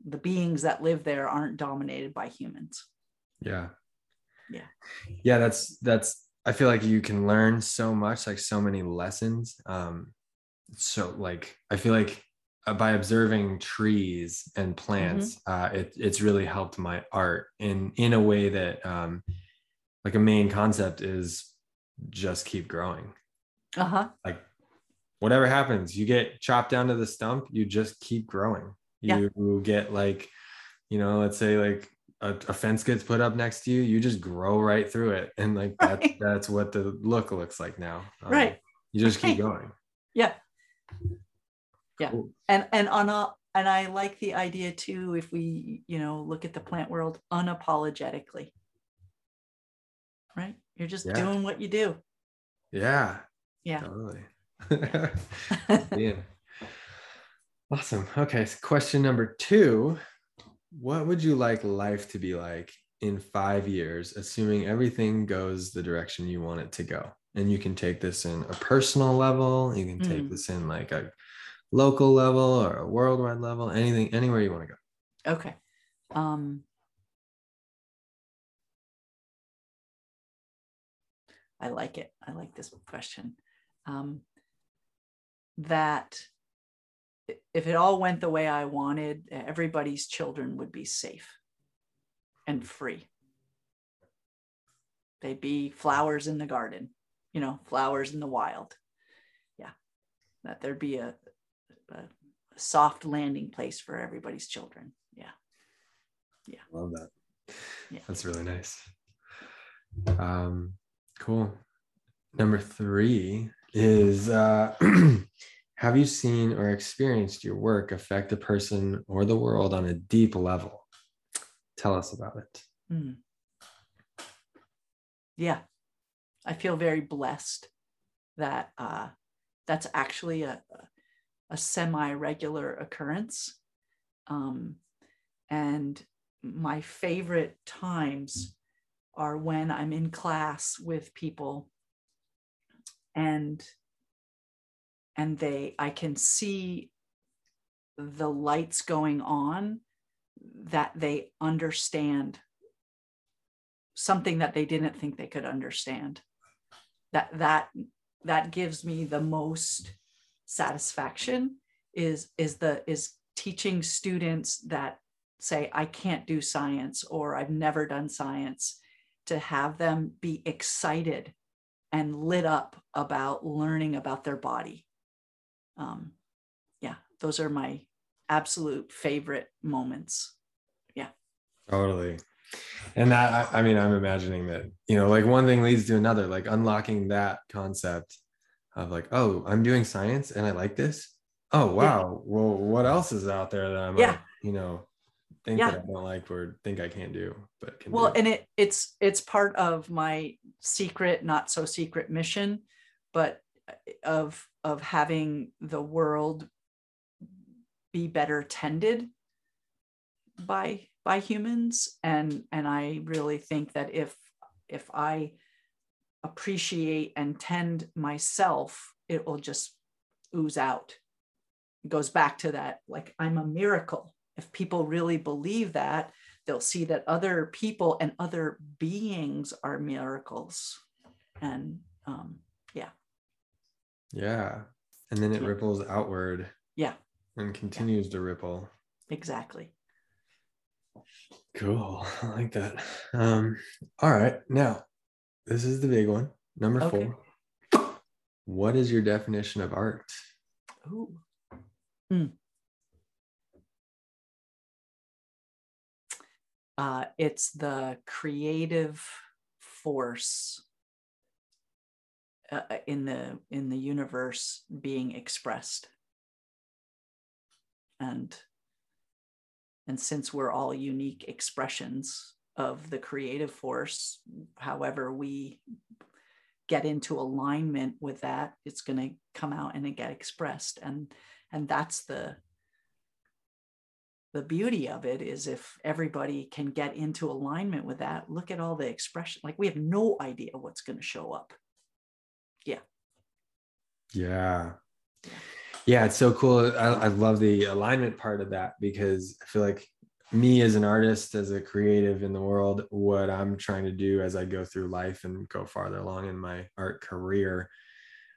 the beings that live there aren't dominated by humans. Yeah. Yeah. yeah that's that's i feel like you can learn so much like so many lessons. Um so like i feel like uh, by observing trees and plants uh it, it's really helped my art in in a way that um like a main concept is just keep growing. Uh-huh. Like whatever happens you get chopped down to the stump you just keep growing Yeah. you get like you know let's say like a, a fence gets put up next to you you just grow right through it. And like that's Right. that's what the look looks like now. Um, Right. you just keep going. Yeah. Yeah. Cool. and and on a and i like the idea too if we you know look at the plant world unapologetically. Right? You're just Yeah. doing what you do. Yeah. Yeah. Totally. Yeah Awesome. Okay. So question number two What would you like life to be like in five years, assuming everything goes the direction you want it to go? And you can take this in a personal level, you can take mm. this in like a local level or a worldwide level, anything, anywhere you want to go. Okay. Um, I like it. I like this question. Um, that if it all went the way I wanted, everybody's children would be safe and free. They'd be flowers in the garden, you know, flowers in the wild. Yeah. That there'd be a, a, a soft landing place for everybody's children. Yeah. Yeah. Love that. Yeah. That's really nice. Um, cool. Number three is uh, have you seen or experienced your work affect a person or the world on a deep level? Tell us about it. Mm. Yeah, I feel very blessed that uh, that's actually a, a semi regular occurrence. Um, and my favorite times are when I'm in class with people and and they I can see the lights going on that they understand something that they didn't think they could understand that that that gives me the most satisfaction is is the is teaching students that say i can't do science or i've never done science to have them be excited and lit up about learning about their body. Um, yeah, those are my absolute favorite moments. Yeah. Totally. And that, I, I mean, I'm imagining that, you know, like one thing leads to another, like unlocking that concept of like, oh, I'm doing science and I like this. Oh, wow. Yeah. Well, what else is out there that I'm, yeah. you know, think yeah. that I don't like or think I can't do, but can well, do. and it it's it's part of my secret, not so secret mission, but uh, of of having the world be better tended by by humans. And and i really think that if if i appreciate and tend myself it will just ooze out. It goes back to that like i'm a miracle. If people really believe that, they'll see that other people and other beings are miracles. And um, yeah. And then it yeah. ripples outward. Yeah. And continues yeah. to ripple. Exactly. Cool. I like that. Um, all right. Now, this is the big one. Number okay. four. What is your definition of art? Ooh. Mm. uh, it's the creative force uh, uh, in the in the universe being expressed. And and since we're all unique expressions of the creative force however we get into alignment with that it's going to come out and get expressed. And and that's the the beauty of it is if everybody can get into alignment with that look at all the expression like we have no idea what's going to show up yeah. Yeah. Yeah it's so cool. I, I love the alignment part of that because i feel like me as an artist as a creative in the world what i'm trying to do as i go through life and go farther along in my art career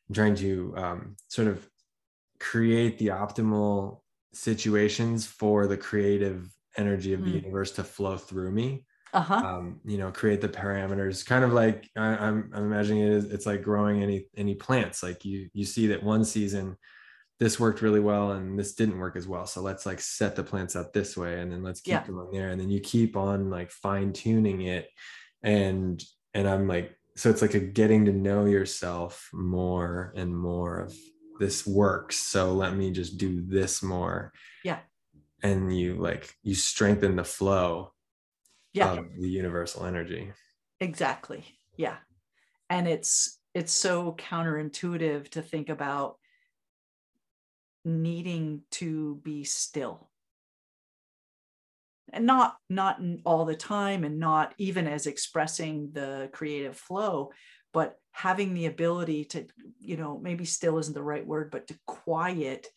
i'm trying to um, sort of create the optimal situations for the creative energy of the mm. universe to flow through me uh-huh. um, you know create the parameters kind of like I, am I'm, I'm imagining it is it's like growing any any plants. Like you you see that one season this worked really well and this didn't work as well. So let's like set the plants up this way and then let's keep yeah. them on there. And then you keep on like fine tuning it and and i'm like so it's like a getting to know yourself more and more of this works. So let me just do this more. Yeah. And you like you strengthen the flow yeah. of the universal energy. Exactly. Yeah. And it's it's so counterintuitive to think about needing to be still. And not not all the time and not even as expressing the creative flow but having the ability to you know maybe still isn't the right word but to quiet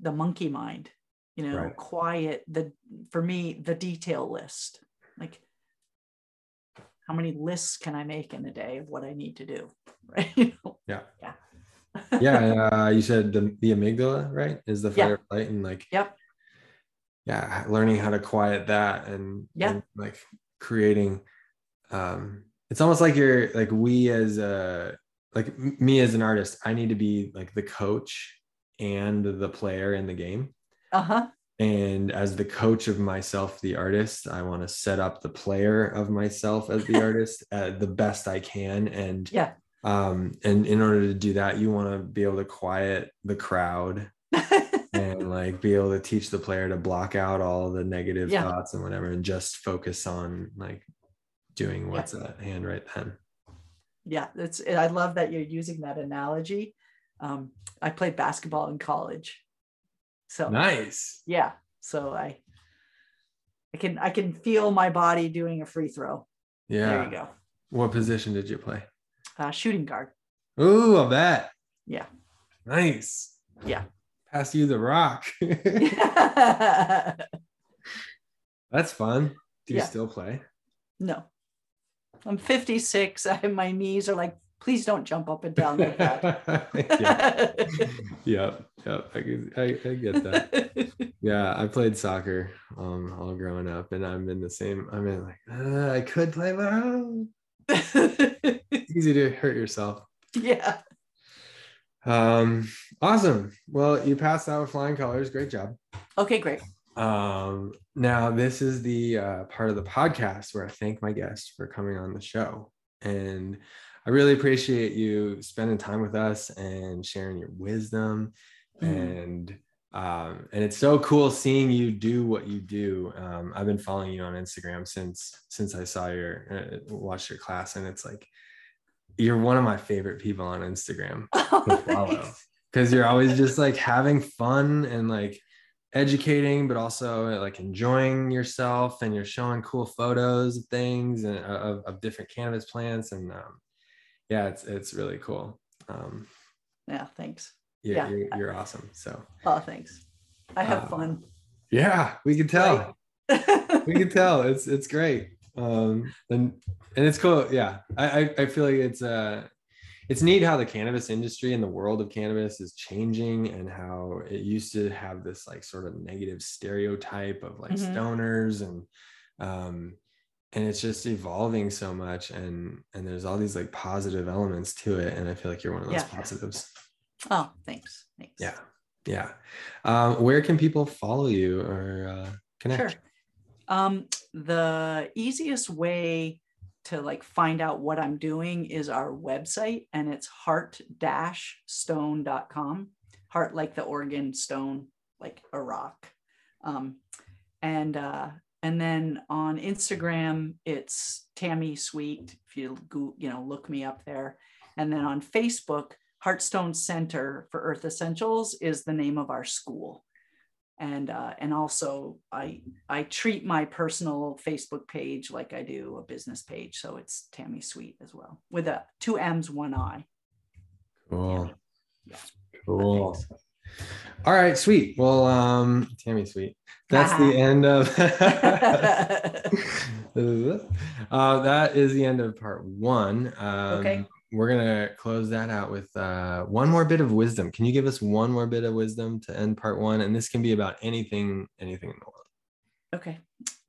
the monkey mind you know right. quiet the for me the detail list like how many lists can I make in a day of what I need to do? Right. Yeah. Yeah. yeah uh, you said the, the amygdala right is the fight Yeah. or flight and like Yep. yeah learning how to quiet that and, Yeah. and, like creating um it's almost like you're like we as a like me as an artist i need to be like the coach and the player in the game Uh-huh. And as the coach of myself the artist i want to set up the player of myself as the artist uh, the best i can and Yeah. um and in order to do that you want to be able to quiet the crowd and like be able to teach the player to block out all the negative Yeah. thoughts and whatever and just focus on like doing what's at hand right then yeah, it's I love that you're using that analogy. Um, I played basketball in college. So nice yeah. So I I can I can feel my body doing a free throw. yeah There you go. what position did you play Uh, shooting guard. Ooh, a bet Yeah. nice Yeah. pass you the rock that's fun do you Yeah. still play no. I'm 56. I, my knees are like, please don't jump up and down like that. yeah. Yeah yeah I, I, I get that. Yeah i played soccer um all growing up and i'm in the same i'm in like uh, i could play but I don't- it's easy to hurt yourself. Yeah. um awesome. Well you passed out with flying colors. Great job. Okay, great. um now this is the uh, part of the podcast where i thank my guests for coming on the show. And i really appreciate you spending time with us and sharing your wisdom Mhm. and um and it's so cool seeing you do what you do um i've been following you on instagram since since i saw your uh, watched your class and it's like you're one of my favorite people on instagram to follow because you're always just like having fun and like educating but also like enjoying yourself and you're showing cool photos of things and uh, of, of different cannabis plants and um, yeah it's it's really cool um, yeah, thanks. you're, Yeah. you're, you're awesome so Oh, thanks. I have Uh, fun. yeah we can tell we can tell it's it's great um and and it's cool yeah I, I i feel like it's uh it's neat how the cannabis industry and the world of cannabis is changing and how it used to have this like sort of negative stereotype of like Mhm. stoners and um and it's just evolving so much and and there's all these like positive elements to it and i feel like you're one of those Yeah. positives oh, thanks. Thanks. yeah yeah um where can people follow you or uh connect Sure. Um, the easiest way to like find out what I'm doing is our website and it's heart-stone.com. Heart like the organ, stone like a rock. Um, and uh, and then on Instagram it's Tammi Sweet. If you go, you know, look me up there. And then on Facebook, Heartstone Center for Earth Essentials is the name of our school and uh, and also I I treat my personal Facebook page like I do a business page, so it's Tammi Sweet as well with a two M's, one I. cool Yeah. cool. All right, sweet. Well, um, Tammi, sweet. That's the end of. uh, that is the end of part one. Um, Okay. We're gonna close that out with uh, one more bit of wisdom. Can you give us one more bit of wisdom to end part one? And this can be about anything, anything in the world. Okay.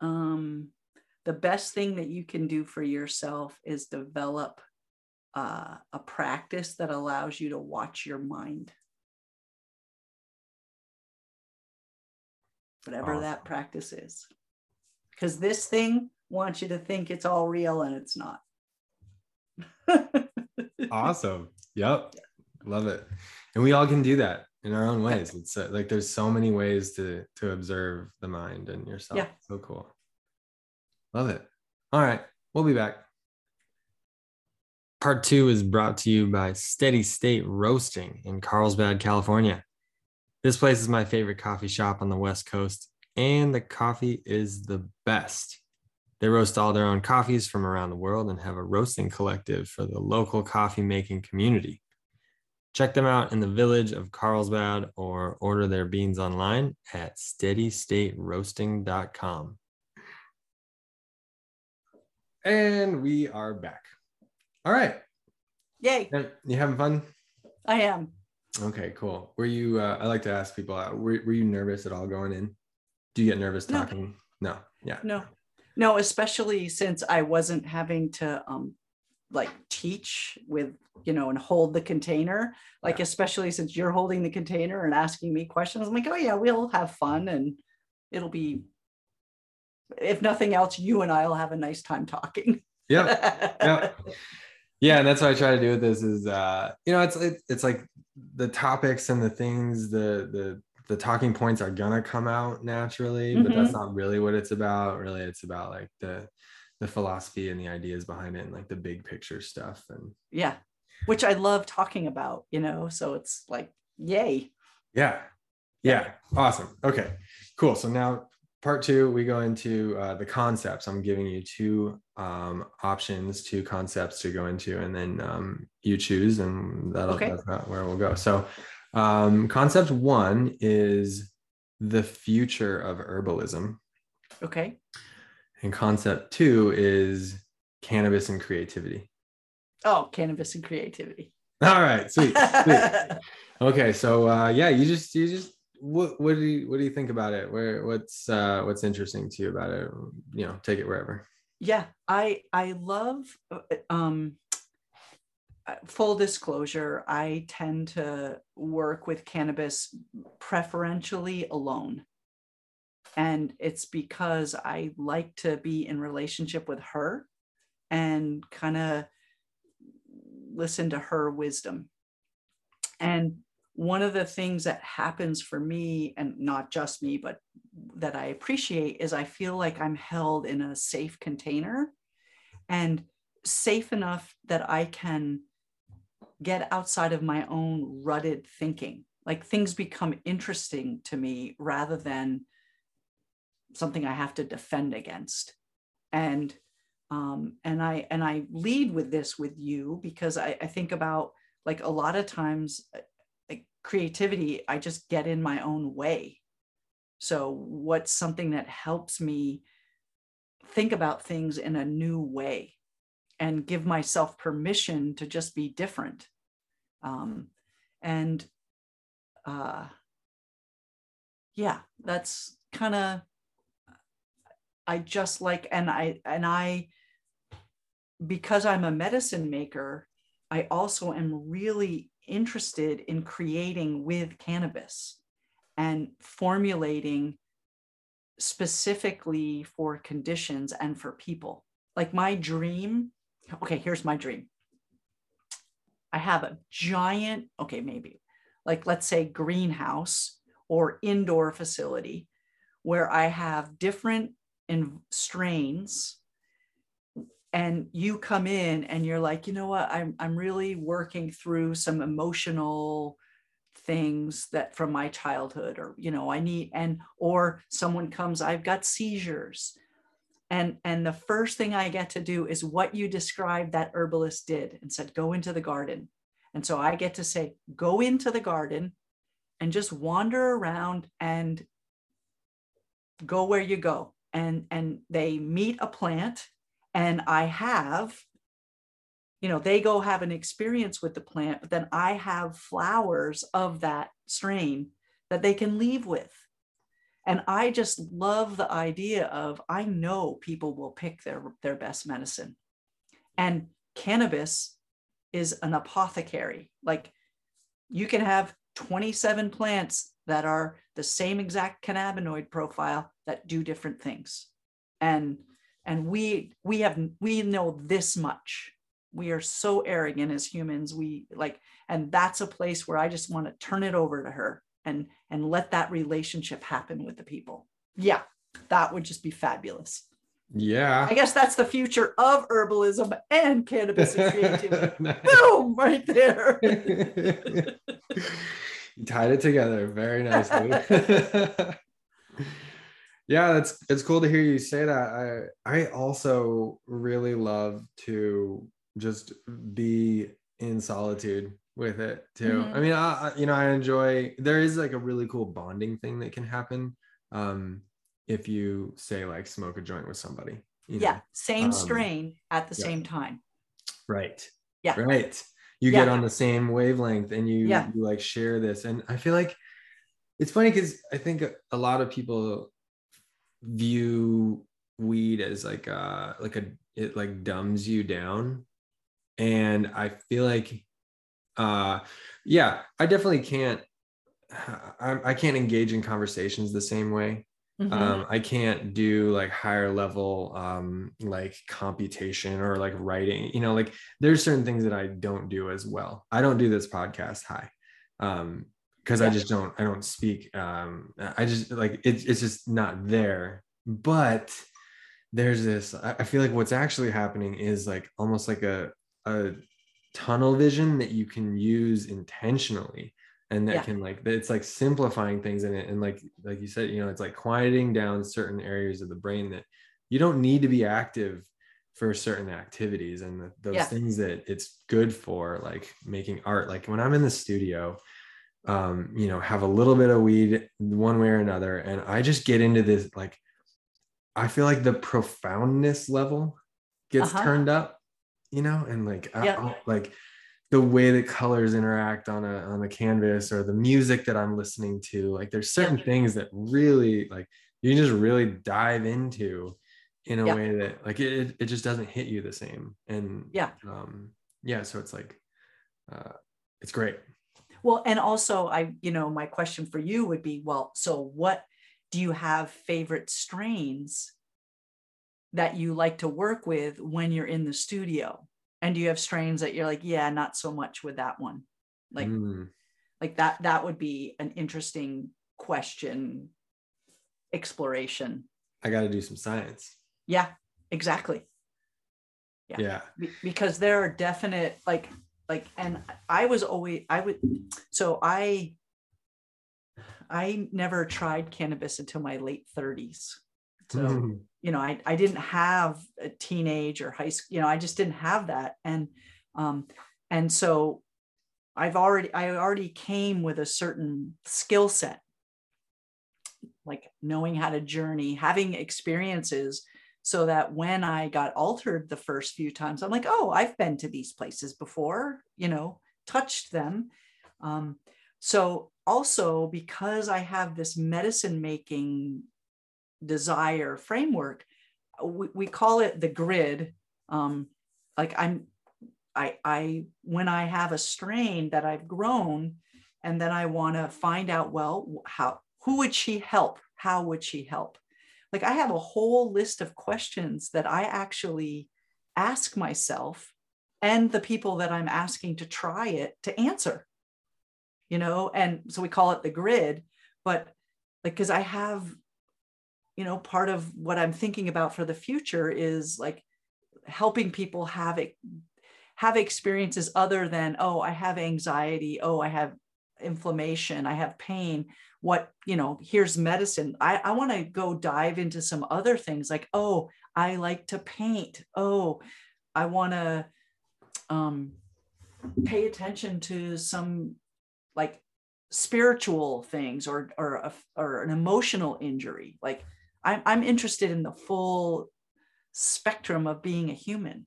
Um, the best thing that you can do for yourself is develop uh, a practice that allows you to watch your mind. Whatever Awesome. that practice is. Because this thing wants you to think it's all real and it's not. Awesome. Yep. Love it. And we all can do that in our own ways. It's uh, like there's so many ways to to observe the mind and yourself. Yeah. So cool. Love it. All right. We'll be back. Part two is brought to you by Steady State Roasting in Carlsbad, California. This place is my favorite coffee shop on the West Coast, and the coffee is the best. They roast all their own coffees from around the world and have a roasting collective for the local coffee making community. Check them out in the village of Carlsbad or order their beans online at steadystateroasting.com. And we are back. All right. Yay. You having fun? I am. Okay, cool. Were you, uh, I like to ask people, uh, were, were you nervous at all going in? Do you get nervous talking? No. no. Yeah. No. No, especially since I wasn't having to um like teach with, you know, and hold the container. Like, yeah. especially since you're holding the container and asking me questions. I'm like, oh yeah, we'll have fun and it'll be if nothing else, you and I'll have a nice time talking. Yeah. Yeah. Yeah. And that's what I try to do with this is, uh, you know, it's, it, it's like the topics and the things, the, the, the talking points are gonna come out naturally, mm-hmm. but that's mm-hmm. not really what it's about. Really, it's about like the the philosophy and the ideas behind it and like the big picture stuff. And yeah, which I love talking about, you know. So it's like, yay. Yeah. Yeah. Awesome. Okay. Cool. So now part two, we go into uh, the concepts. I'm giving you two um, options, two concepts to go into, and then um, you choose, and that'll okay. that's not where we'll go. So, um, concept one is the future of herbalism. Okay. And concept two is cannabis and creativity. Oh, cannabis and creativity. All right, sweet. sweet. okay, so uh, yeah, you just you just what what do you what do you think about it? Where what's uh what's interesting to you about it? You know, take it wherever. Yeah, I I love uh, um uh, full disclosure, I tend to work with cannabis preferentially alone. And it's because I like to be in relationship with her and kind of listen to her wisdom. And one of the things that happens for me, and not just me, but that I appreciate, is I feel like I'm held in a safe container and safe enough that I can get outside of my own rutted thinking. Like things become interesting to me rather than something I have to defend against. And um, and I and I lead with this with you because I, I think about like a lot of times creativity, I just get in my own way. So, what's something that helps me think about things in a new way and give myself permission to just be different? Um, and uh, yeah, that's kind of, I just like, and I, and I, because I'm a medicine maker, I also am really interested in creating with cannabis and formulating specifically for conditions and for people. Like my dream, okay, here's my dream. I have a giant, okay, maybe like let's say greenhouse or indoor facility where I have different in strains and you come in and you're like you know what? I'm i'm really working through some emotional things that from my childhood or you know i need and or someone comes i've got seizures. And and the first thing i get to do is what you described that herbalist did and said go into the garden. And so i get to say go into the garden and just wander around and go where you go. And and they meet a plant and I have, you know, they go have an experience with the plant, but then I have flowers of that strain that they can leave with. And I just love the idea of I know people will pick their, their best medicine. And cannabis is an apothecary. Like you can have 27 plants that are the same exact cannabinoid profile that do different things. And and we we have we know this much. We are so arrogant as humans. We like and that's a place where i just want to turn it over to her and and let that relationship happen with the people. Yeah that would just be fabulous. Yeah. I guess that's the future of herbalism and cannabis and creativity. Boom right there. You tied it together. Very nicely yeah that's it's cool to hear you say that i i also really love to just be in solitude with it too mm-hmm. i mean I, you know i enjoy there is like a really cool bonding thing that can happen um if you say like smoke a joint with somebody you yeah know? same Um, strain at the yeah. same time Right. Yeah. Right. You Yeah. get on the same wavelength and you, Yeah. you like share this. And I feel like it's funny because I think a lot of people view weed as like a like a it like dumbs you down. And I feel like uh yeah, I definitely can't I, I can't engage in conversations the same way Mhm. um, i can't do like higher level um, like computation or like writing you know like there's certain things that i don't do as well i don't do this podcast high um because i just don't i don't speak um i just like it, it's just not there but there's this I, I feel like what's actually happening is like almost like a a tunnel vision that you can use intentionally and that Yeah. can like it's like simplifying things in it and like like you said you know it's like quieting down certain areas of the brain that you don't need to be active for certain activities and the, those Yeah. things that it's good for like making art like when i'm in the studio um you know have a little bit of weed one way or another and i just get into this like i feel like the profoundness level gets Uh-huh. turned up you know and like I- like the way that colors interact on a on a canvas or the music that i'm listening to like there's certain things that really like you just really dive into in a Yeah. way that like it, it just doesn't hit you the same and Yeah. um yeah so it's like uh it's great Well, and also, I, you know, my question for you would be, well, so what do you have favorite strains that you like to work with when you're in the studio? And do you have strains that you're like, yeah, not so much with that one? Like, Mm. like that, that would be an interesting question exploration. i got to do some science Yeah, exactly. Yeah. yeah Be- because there are definite like like and i was always i would so i i never tried cannabis until my late 30s so Mm. you know i i didn't have a teenage or high school you know i just didn't have that and um and so i've already i already came with a certain skill set like knowing how to journey having experiences so that when I got altered the first few times, I'm like, oh, I've been to these places before, you know, touched them. Um, so also because I have this medicine making desire framework, we, we call it the grid. Um, like I'm, I, I, when I have a strain that I've grown, and then I want to find out, well, how, who would she help? How would she help? Like i have a whole list of questions that i actually ask myself and the people that i'm asking to try it to answer you know? And so we call it the grid but like because i have you know part of what i'm thinking about for the future is like helping people have it have experiences other than oh i have anxiety. Oh i have inflammation. I have pain what you know here's medicine. I, I want to go dive into some other things like oh i like to paint. Oh i want to um, pay attention to some like spiritual things or or a, or an emotional injury. Like I'm, I'm interested in the full spectrum of being a human.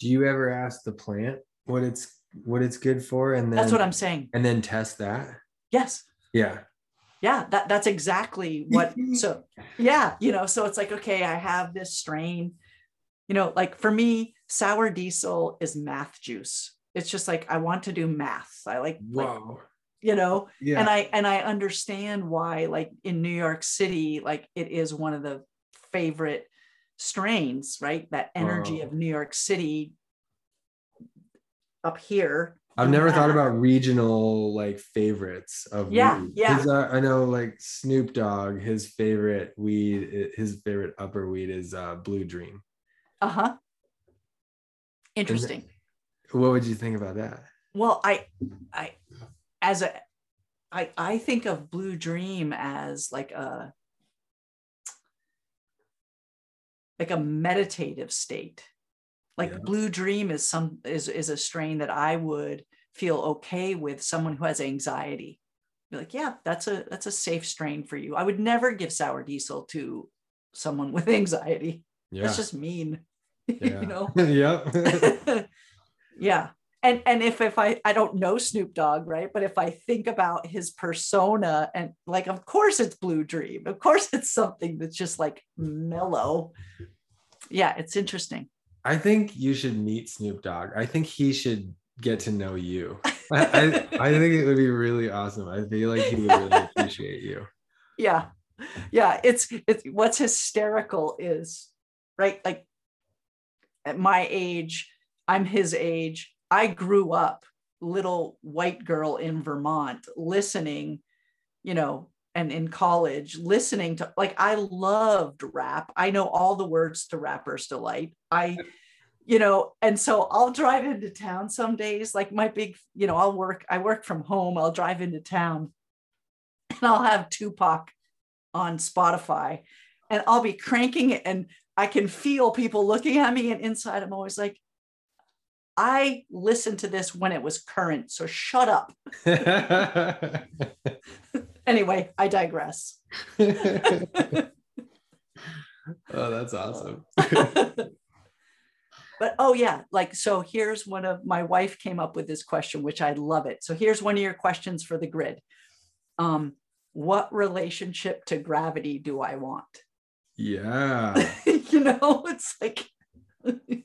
Do you ever ask the plant what it's what it's good for and then that's what i'm saying. and then test that? Yes yeah. Yeah that that's exactly what so yeah you know so it's like okay i have this strain. You know like for me sour diesel is math juice. It's just like i want to do math. I like, like wow you know yeah. and i and i understand why like in new york city like it is one of the favorite strains right? That energy of new york city up here I've never thought about regional like favorites of Yeah, weed. yeah. 'Cause I, I know like Snoop Dogg, his favorite weed, his favorite upper weed is uh, Blue Dream. uh-huh interesting What would you think about that? well i i as a i i think of blue dream as like a like a meditative state like Yeah. blue dream is some is is a strain that i would feel okay with someone who has anxiety be like yeah that's a that's a safe strain for you i would never give sour diesel to someone with anxiety Yeah. That's just mean. yeah. you know? yeah. yeah. And and if if I I don't know Snoop Dogg, right? But if I think about his persona and like of course it's Blue Dream. Of course it's something that's just like mellow. Yeah, it's interesting. I think you should meet Snoop Dogg. I think he should get to know you. I, I, I think it would be really awesome. I feel like he would really appreciate you. Yeah. Yeah. It's it's what's hysterical is right. Like at my age, I'm his age. I grew up little white girl in Vermont listening, you know, and in college listening to like I loved rap. I know all the words to Rapper's Delight. I you know, and so I'll drive into town some days like my big, you know, I'll work I work from home. I'll drive into town and I'll have Tupac on Spotify and I'll be cranking it and I can feel people looking at me and inside I'm always like I listened to this when it was current, so shut up. anyway, I digress. oh, that's awesome. but oh yeah, like so here's one of my wife came up with this question, which I love it. So here's one of your questions for the grid. Um, what relationship to gravity do I want? Yeah. you know, it's like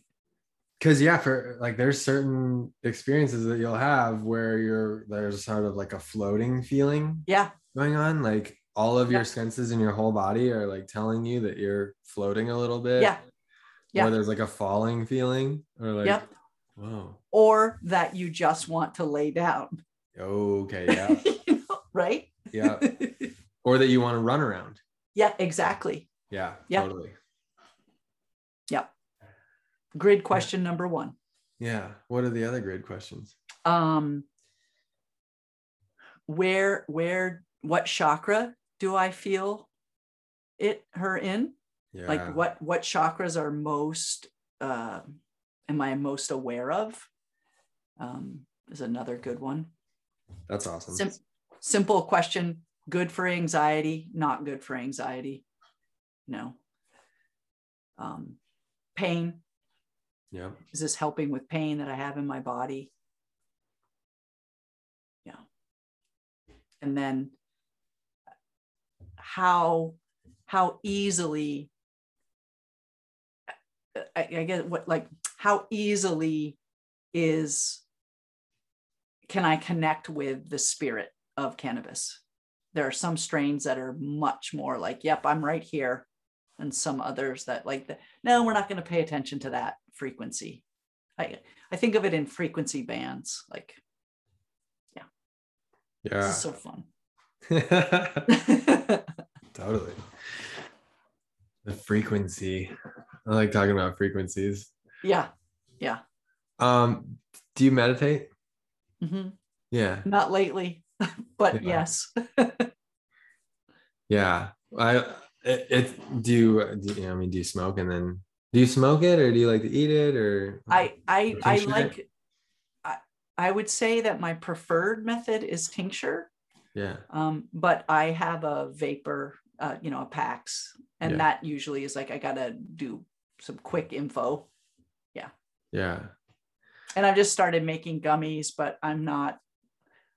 because yeah for like there's certain experiences that you'll have where you're there's sort of like a floating feeling yeah going on like all of your senses in your whole body are like telling you that you're floating a little bit yeah yeah. or there's like a falling feeling or like Yep. whoa. Or that you just want to lay down. Okay yeah. You know, right? Yeah. Or that you want to run around. Yeah exactly. Yeah Yep. totally. Yep. Grid question number one. Yeah. What are the other grid questions? Um where where what chakra do i feel it her in yeah. like what what chakras are most uh am i most aware of? Um is another good one. That's awesome. Sim- simple question. Good for anxiety not good for anxiety. No. Um pain. Yeah. Is this helping with pain that i have in my body? Yeah. And then how how easily I, I guess what like how easily is can i connect with the spirit of cannabis? There are some strains that are much more like yep i'm right here and some others that like the, no we're not going to pay attention to that frequency. I i think of it in frequency bands like yeah. yeah so fun. Totally. The frequency i like talking about frequencies. Yeah. Yeah. Um do you meditate? Hmm yeah. Not lately but Yeah. yes. Yeah. I it, it do you do you, i mean do you smoke and then do you smoke it or do you like to eat it or i i i it? like I, I would say that my preferred method is tincture. Yeah. Um, but I have a vapor, uh, you know, a PAX, and Yeah. that usually is like I gotta do some quick info, yeah Yeah. and I've just started making gummies, but I'm not.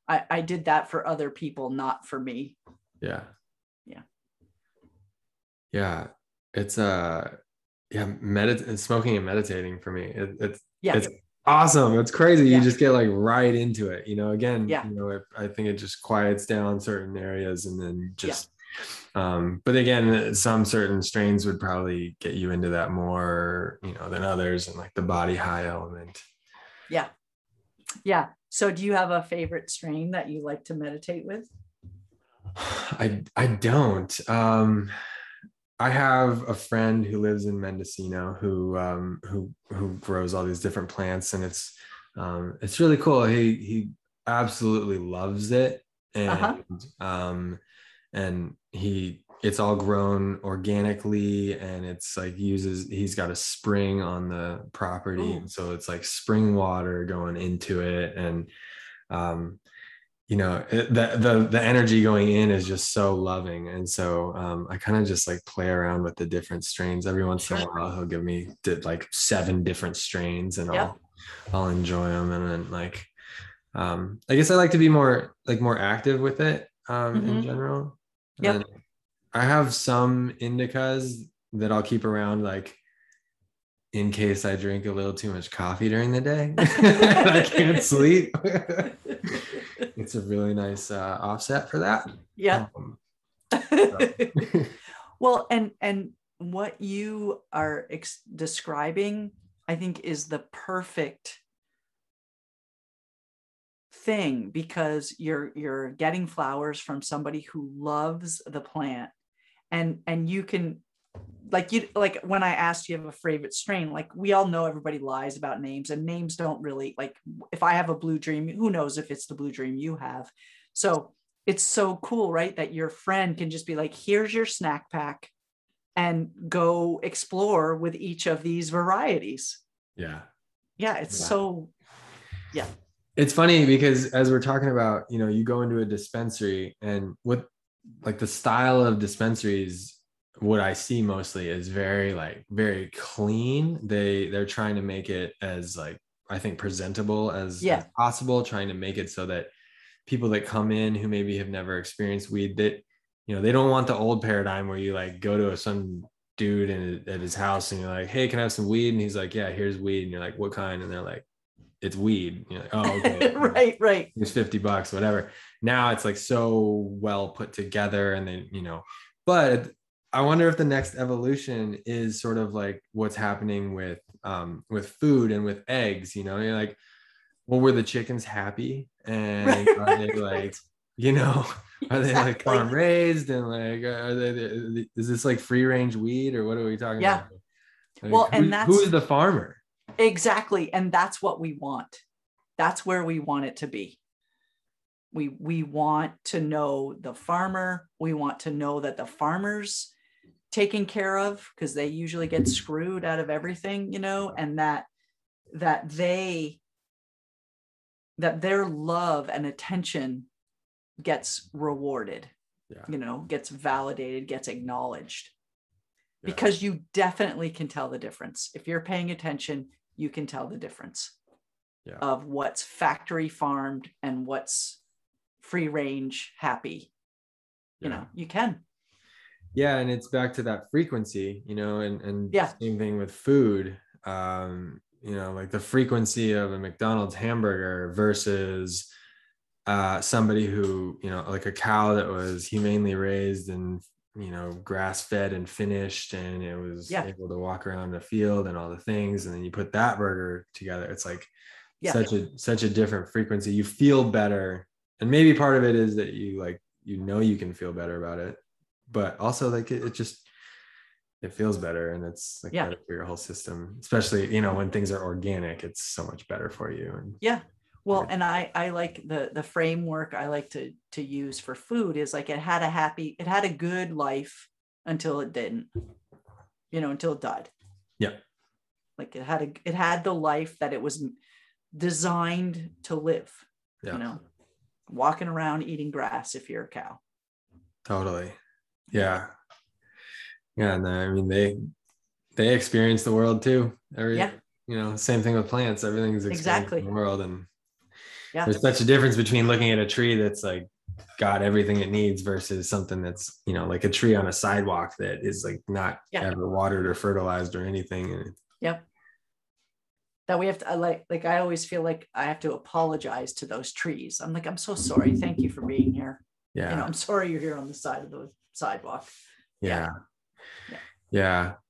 I, I did that for other people, not for me. yeah Yeah. yeah it's uh yeah medit smoking and meditating for me it, it's Yeah, it's awesome it's crazy Yeah. you just get like right into it you know again Yeah. you know it, i think it just quiets down certain areas and then just um but again some certain strains would probably get you into that more you know than others and like the body high element yeah, yeah. So, do you have a favorite strain that you like to meditate with? I I don't. Um, I have a friend who lives in Mendocino who um, who who grows all these different plants, and it's um, it's really cool. He he absolutely loves it, and Uh-huh. um, and he it's all grown organically, and it's like uses he's got a spring on the property, so it's like spring water going into it, and um, you know it, the the the energy going in is just so loving. And so um, i kind of just like play around with the different strains. Every once in a while he'll give me did like seven different strains and yep. i'll i'll enjoy them and then like um i guess i like to be more like more active with it um mm-hmm. in general yeah i have some indicas that i'll keep around like in case I drink a little too much coffee during the day I can't sleep. it's a really nice uh, offset for that. Yeah. Um, well, and and what you are ex- describing, I think, is the perfect thing because you're you're getting flowers from somebody who loves the plant and and you can like you like when I asked you have a favorite strain, like we all know everybody lies about names and names don't really like if I have a blue dream, who knows if it's the blue dream you have. So it's so cool, right? That your friend can just be like, here's your snack pack and go explore with each of these varieties. Yeah. Yeah. It's yeah. so yeah. It's funny because as we're talking about, you know, you go into a dispensary and what like the style of dispensaries what I see mostly is very like very clean. They they're trying to make it as like I think presentable as, yeah. as possible, trying to make it so that people that come in who maybe have never experienced weed that you know they don't want the old paradigm where you like go to some dude in, at his house and you're like hey can i have some weed and he's like yeah here's weed and you're like what kind and they're like it's weed like oh okay right right it's 50 bucks whatever now it's like so well put together and then you know but I wonder if the next evolution is sort of like what's happening with um, with food and with eggs. You know, you're like, well, were the chickens happy? And are they like, you know, are they like farm raised and like, are they? Is this like free range weed or what are we talking yeah. about? Like, well, and that's who is the farmer? Exactly, and that's what we want. That's where we want it to be. We we want to know the farmer. We want to know that the farmers taken care of because they usually get screwed out of everything you know and that that they that their love and attention gets rewarded yeah. you know gets validated gets acknowledged yeah. because you definitely can tell the difference if you're paying attention you can tell the difference yeah. of what's factory farmed and what's free range happy you know you can yeah and it's back to that frequency you know and and yeah. same thing with food um you know like the frequency of a mcdonald's hamburger versus uh somebody who you know like a cow that was humanely raised and you know grass fed and finished and it was yeah. able to walk around the field and all the things and then you put that burger together it's like yeah. such a such a different frequency you feel better and maybe part of it is that you like you know you can feel better about it but also like it, it just it feels better and it's like yeah. better for your whole system especially you know when things are organic it's so much better for you and yeah well and i i like the the framework i like to to use for food is like it had a happy it had a good life until it didn't you know until it died. Yeah. Like it had a it had the life that it was designed to live yeah. you know walking around eating grass if you're a cow. Totally. Yeah. Yeah and uh, i mean they they experience the world too. Every yeah. you know same thing with plants. Everything's exactly the world and yeah there's such a difference between looking at a tree that's like got everything it needs versus something that's you know like a tree on a sidewalk that is like not yeah. ever watered or fertilized or anything and yep that we have to uh, like like i always feel like i have to apologize to those trees i'm like i'm so sorry thank you for being here yeah you know i'm sorry you're here on the side of the sidewalk. Yeah. yeah. Yeah.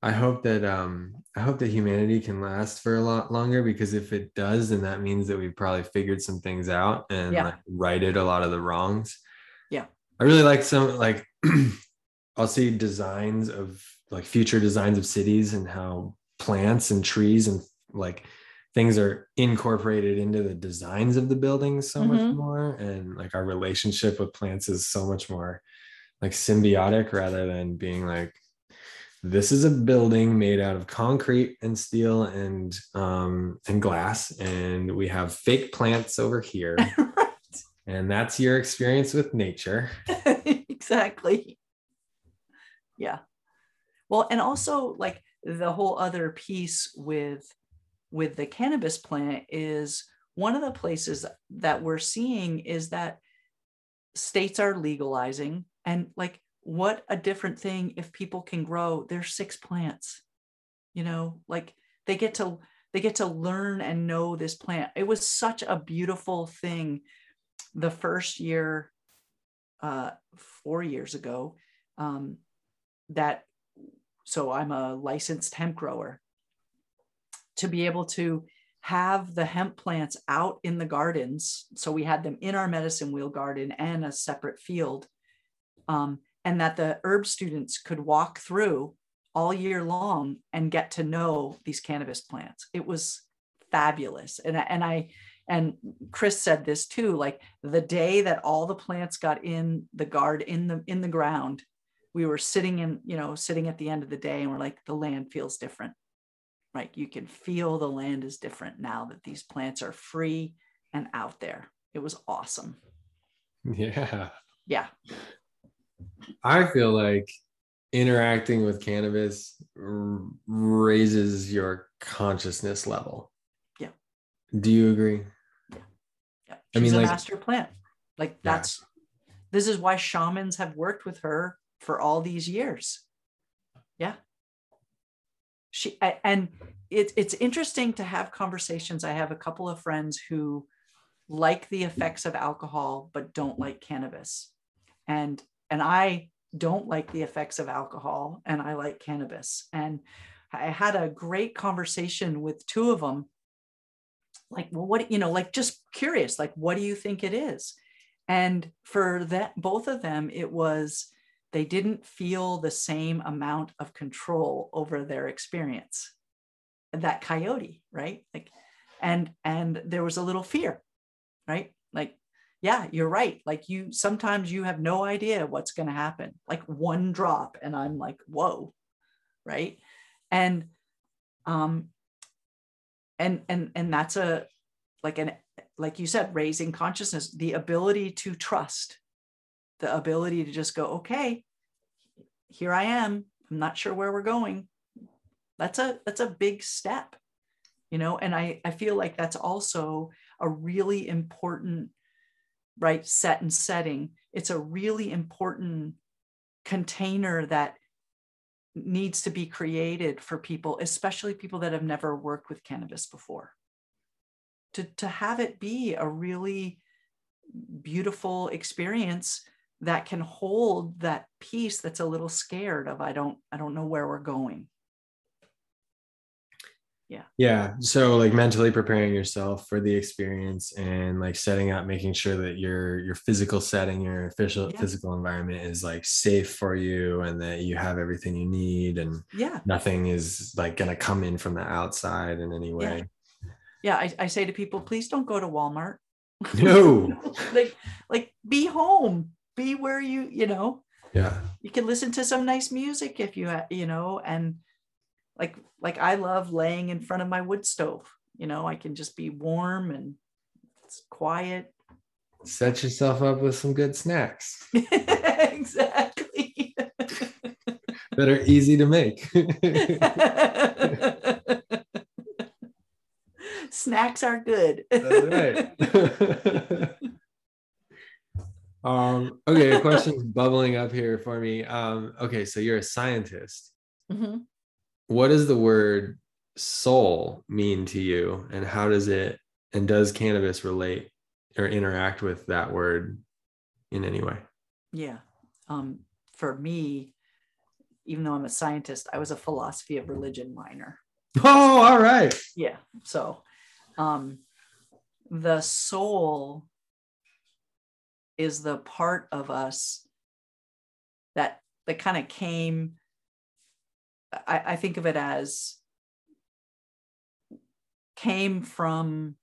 I hope that um I hope that humanity can last for a lot longer because if it does, then that means that we've probably figured some things out and yeah. like righted a lot of the wrongs. Yeah. I really like some like I'll see designs of like future designs of cities and how plants and trees and like things are incorporated into the designs of the buildings so mm-hmm. much more and like our relationship with plants is so much more like symbiotic rather than being like this is a building made out of concrete and steel and um and glass and we have fake plants over here And that's your experience with nature. exactly. Yeah. Well, and also like the whole other piece with with the cannabis plant is one of the places that we're seeing is that states are legalizing and like what a different thing if people can grow their six plants you know like they get to they get to learn and know this plant. It was such a beautiful thing the first year uh four years ago um that so i'm a licensed hemp grower to be able to have the hemp plants out in the gardens. So we had them in our medicine wheel garden and a separate field um, and that the herb students could walk through all year long and get to know these cannabis plants. It was fabulous. And, and I, and Chris said this too, like the day that all the plants got in the guard in the, in the ground, we were sitting in, you know, sitting at the end of the day and we're like, the land feels different, right? You can feel the land is different now that these plants are free and out there. It was awesome. Yeah. Yeah. I feel like interacting with cannabis r- raises your consciousness level. Yeah. Do you agree? Yeah. yeah. I mean, a like- master plant. Like that's this is why shamans have worked with her for all these years. Yeah. She and it, it's interesting to have conversations. I have a couple of friends who like the effects of alcohol but don't like cannabis. And and I don't like the effects of alcohol and I like cannabis. And I had a great conversation with two of them. Like, well, what, you know, like just curious, like, what do you think it is? And for that, both of them, it was they didn't feel the same amount of control over their experience. That coyote, right? Like, and and there was a little fear, right? Like yeah, you're right. Like you sometimes you have no idea what's going to happen. Like one drop and I'm like, "Whoa." Right? And um and and and that's a like an like you said raising consciousness, the ability to trust, the ability to just go, "Okay, here I am. I'm not sure where we're going." That's a that's a big step. You know, and I I feel like that's also a really important right set and setting. It's a really important container that needs to be created for people especially people that have never worked with cannabis before. To, to have it be a really beautiful experience that can hold that piece that's a little scared of i don't i don't know where we're going yeah. Yeah so like mentally preparing yourself for the experience and like setting up making sure that your your physical setting your official Yeah. physical environment is like safe for you and that you have everything you need and yeah. nothing is like going to come in from the outside in any way. Yeah yeah I, I say to people please don't go to walmart. No. Like like be home. Be where you you know? Yeah. You can listen to some nice music if you you know and like like i love laying in front of my wood stove you know i can just be warm and it's quiet set yourself up with some good snacks exactly that are easy to make snacks are good That's right. um, okay, a question's bubbling up here for me. Um, okay, so you're a scientist. Mhm. What does the word soul mean to you, and how does it and does cannabis relate or interact with that word in any way? yeah um for me even though i'm a scientist i was a philosophy of religion minor Oh, all right. yeah so um the soul is the part of us that that kind of came I, I think of it as came from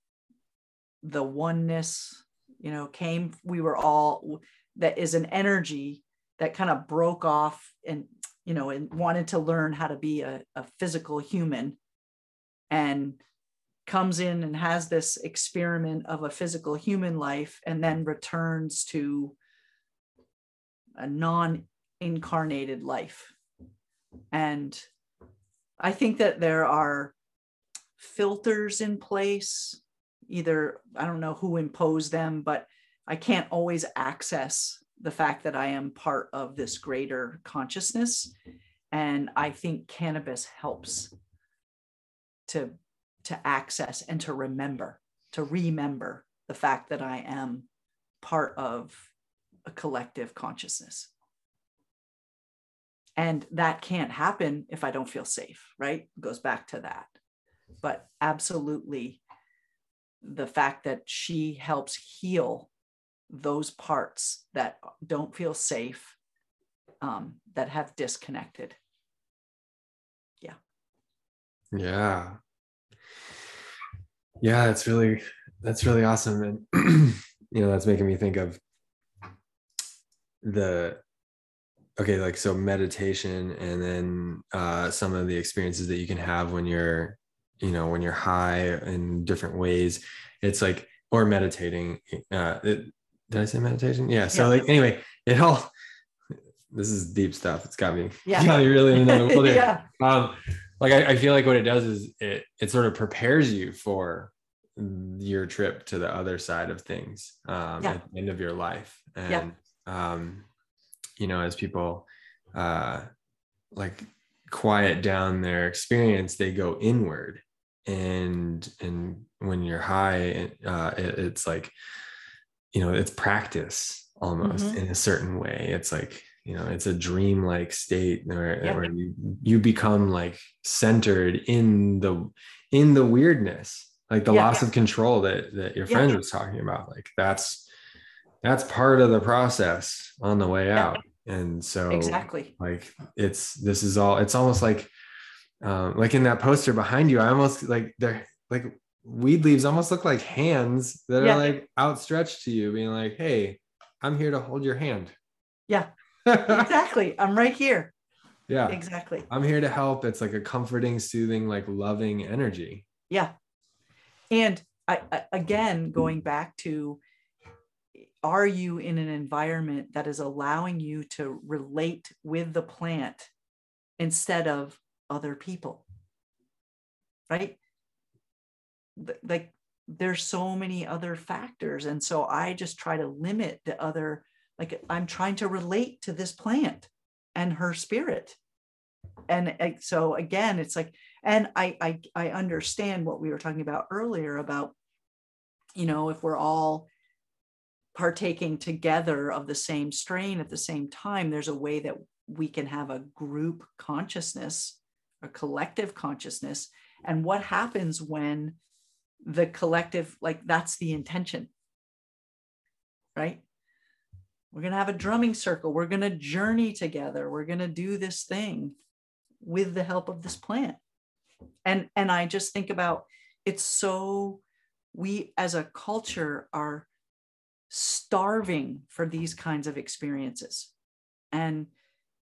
the oneness you know came we were all that is an energy that kind of broke off and you know and wanted to learn how to be a, a physical human and comes in and has this experiment of a physical human life and then returns to a non incarnated life. And I think that there are filters in place, either, I don't know who imposed them, but I can't always access the fact that I am part of this greater consciousness. And I think cannabis helps to, to access and to remember, to remember the fact that I am part of a collective consciousness. And that can't happen if I don't feel safe, right? Goes back to that. But absolutely, the fact that she helps heal those parts that don't feel safe, um, that have disconnected. Yeah. Yeah. Yeah, that's really that's really awesome. And you know, that's making me think of the okay like so meditation and then uh some of the experiences that you can have when you're you know when you're high in different ways it's like or meditating uh it, did i say meditation yeah so yeah. like anyway it all this is deep stuff it's got me yeah got me really in the yeah. um like I, I feel like what it does is it it sort of prepares you for your trip to the other side of things um yeah. at the end of your life and yeah. um you know as people uh like quiet down their experience they go inward. And and when you're high uh it, it's like you know it's practice almost mm-hmm. in a certain way. It's like you know it's a dream like state where, where you you become like centered in the in the weirdness like the loss of control that that your friend was talking about. Like that's that's part of the process on the way out. And so exactly. like it's this is all it's almost like um like in that poster behind you i almost like they're like weed leaves almost look like hands that yeah. are like outstretched to you being like hey i'm here to hold your hand. Yeah. Exactly. I'm right here. Yeah. Exactly. I'm here to help. It's like a comforting soothing like loving energy. Yeah. And I, I again going back to are you in an environment that is allowing you to relate with the plant instead of other people? Right? Like there's so many other factors and so i just try to limit the other like i'm trying to relate to this plant and her spirit. And so again it's like and I, I i understand what we were talking about earlier about you know if we're all partaking together of the same strain at the same time, there's a way that we can have a group consciousness, a collective consciousness. And what happens when the collective, like that's the intention, right? We're going to have a drumming circle. We're going to journey together. We're going to do this thing with the help of this plant. And, and I just think about it's so, we as a culture are starving for these kinds of experiences. And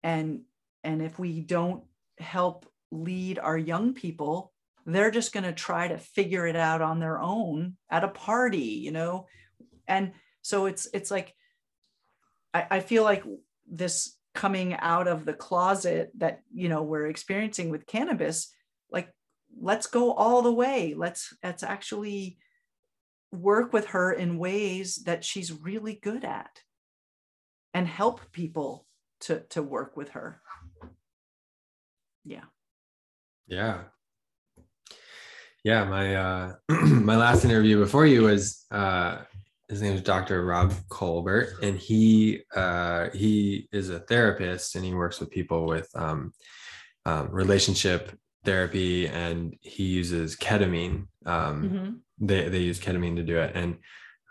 and and if we don't help lead our young people they're just going to try to figure it out on their own at a party you know? And so it's it's like I, I feel like this coming out of the closet that you know we're experiencing with cannabis like let's go all the way. Let's let's actually work with her in ways that she's really good at and help people to to work with her yeah yeah yeah my uh my last interview before you was uh his name is Dr. Rob Colbert, and he uh, he is a therapist, and he works with people with um, um, relationship therapy, and he uses ketamine um, mm-hmm they they use ketamine to do it and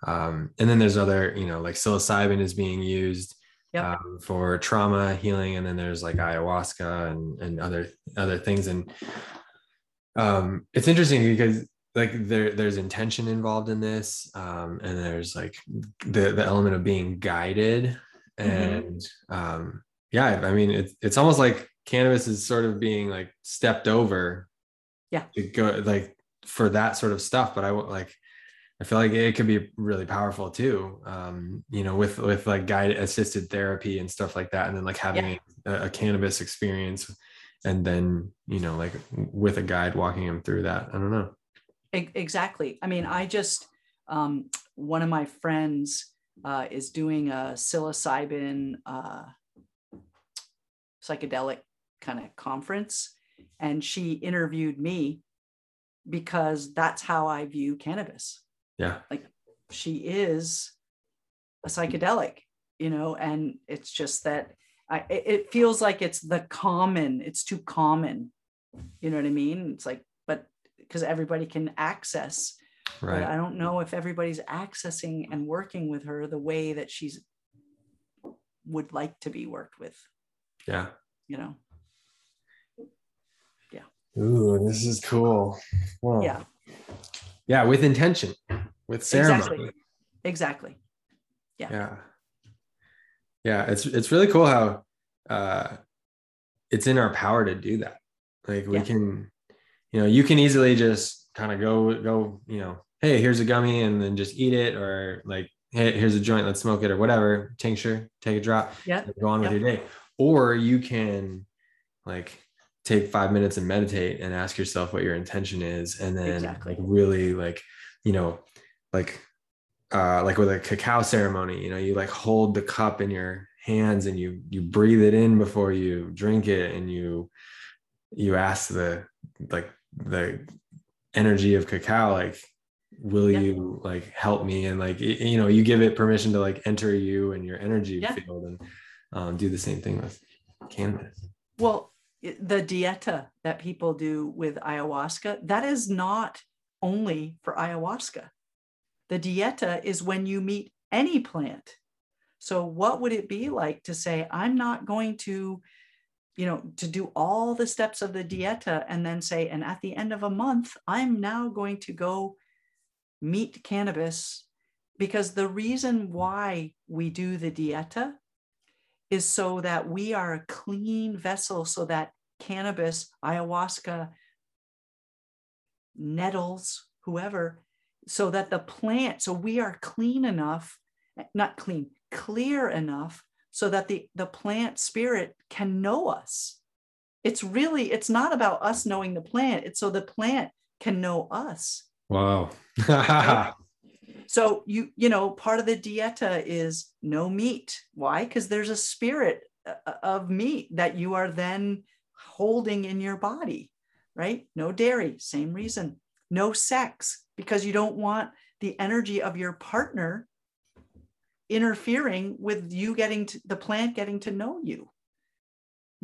um, and then there's other you know like psilocybin is being used yep. um, for trauma healing and then there's like ayahuasca and and other other things and um, it's interesting because like there there's intention involved in this um, and there's like the the element of being guided mm-hmm. and mm-hmm. um, yeah i mean it's it's almost like cannabis is sort of being like stepped over yeah. to go like for that sort of stuff but i like i feel like it could be really powerful too um you know with with like guided assisted therapy and stuff like that and then like having yeah. a, a, cannabis experience and then you know like with a guide walking him through that. I don't know. Exactly. I mean i just um one of my friends uh, is doing a psilocybin uh, psychedelic kind of conference. And she interviewed me because that's how I view cannabis. Yeah. Like she is a psychedelic, you know, and it's just that I, it feels like it's the common, it's too common. You know what I mean? It's like, but because everybody can access Right. I don't know if everybody's accessing and working with her the way that she's would like to be worked with. Yeah. You know. Yeah. Ooh, this is cool. Whoa. Yeah. Yeah, with intention, with ceremony. Exactly. Exactly. Yeah. Yeah. Yeah, it's it's really cool how uh it's in our power to do that. Like we yeah. can, you know, you can easily just kind of go go, you know, hey, here's a gummy and then just eat it, or like, hey, here's a joint, let's smoke it, or whatever, tincture, take a drop, yeah, go on with your day. Or you can like take five minutes and meditate and ask yourself what your intention is, and then exactly. like really like, you know, like uh like with a cacao ceremony, you know, you like hold the cup in your hands and you you breathe it in before you drink it and you you ask the like the energy of cacao like will yeah. you like help me and like you know you give it permission to like enter you and your energy yeah. field and um, do the same thing with cannabis well the dieta that people do with ayahuasca that is not only for ayahuasca. The dieta is when you meet any plant. So what would it be like to say i'm not going to you know to do all the steps of the dieta and then say and at the end of a month i'm now going to go meet cannabis? Because the reason why we do the dieta is so that we are a clean vessel so that cannabis, ayahuasca, nettles, whoever, so that the plant, so we are clean enough, not clean, clear enough so that the, the plant spirit can know us. It's really, it's not about us knowing the plant, it's so the plant can know us. Wow. so you you know part of the dieta is no meat. Why? Because there's a spirit uh, uh, of meat that you are then holding in your body, right? No dairy, same reason. No sex because you don't want the energy of your partner interfering with you getting to, the plant getting to know you.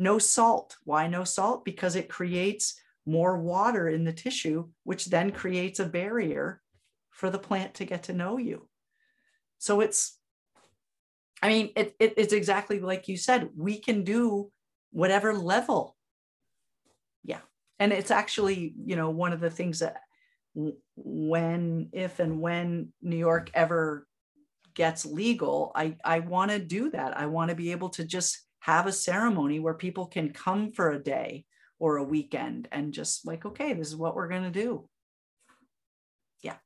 No salt. Why no salt? Because it creates more water in the tissue, which then creates a barrier for the plant to get to know you. So it's, I mean, it, it, it's exactly like you said, we can do whatever level. Yeah. And it's actually, you know, one of the things that when, if and when New York ever gets legal, I, I want to do that. I want to be able to just have a ceremony where people can come for a day or a weekend and just like, okay, this is what we're going to do. Yeah.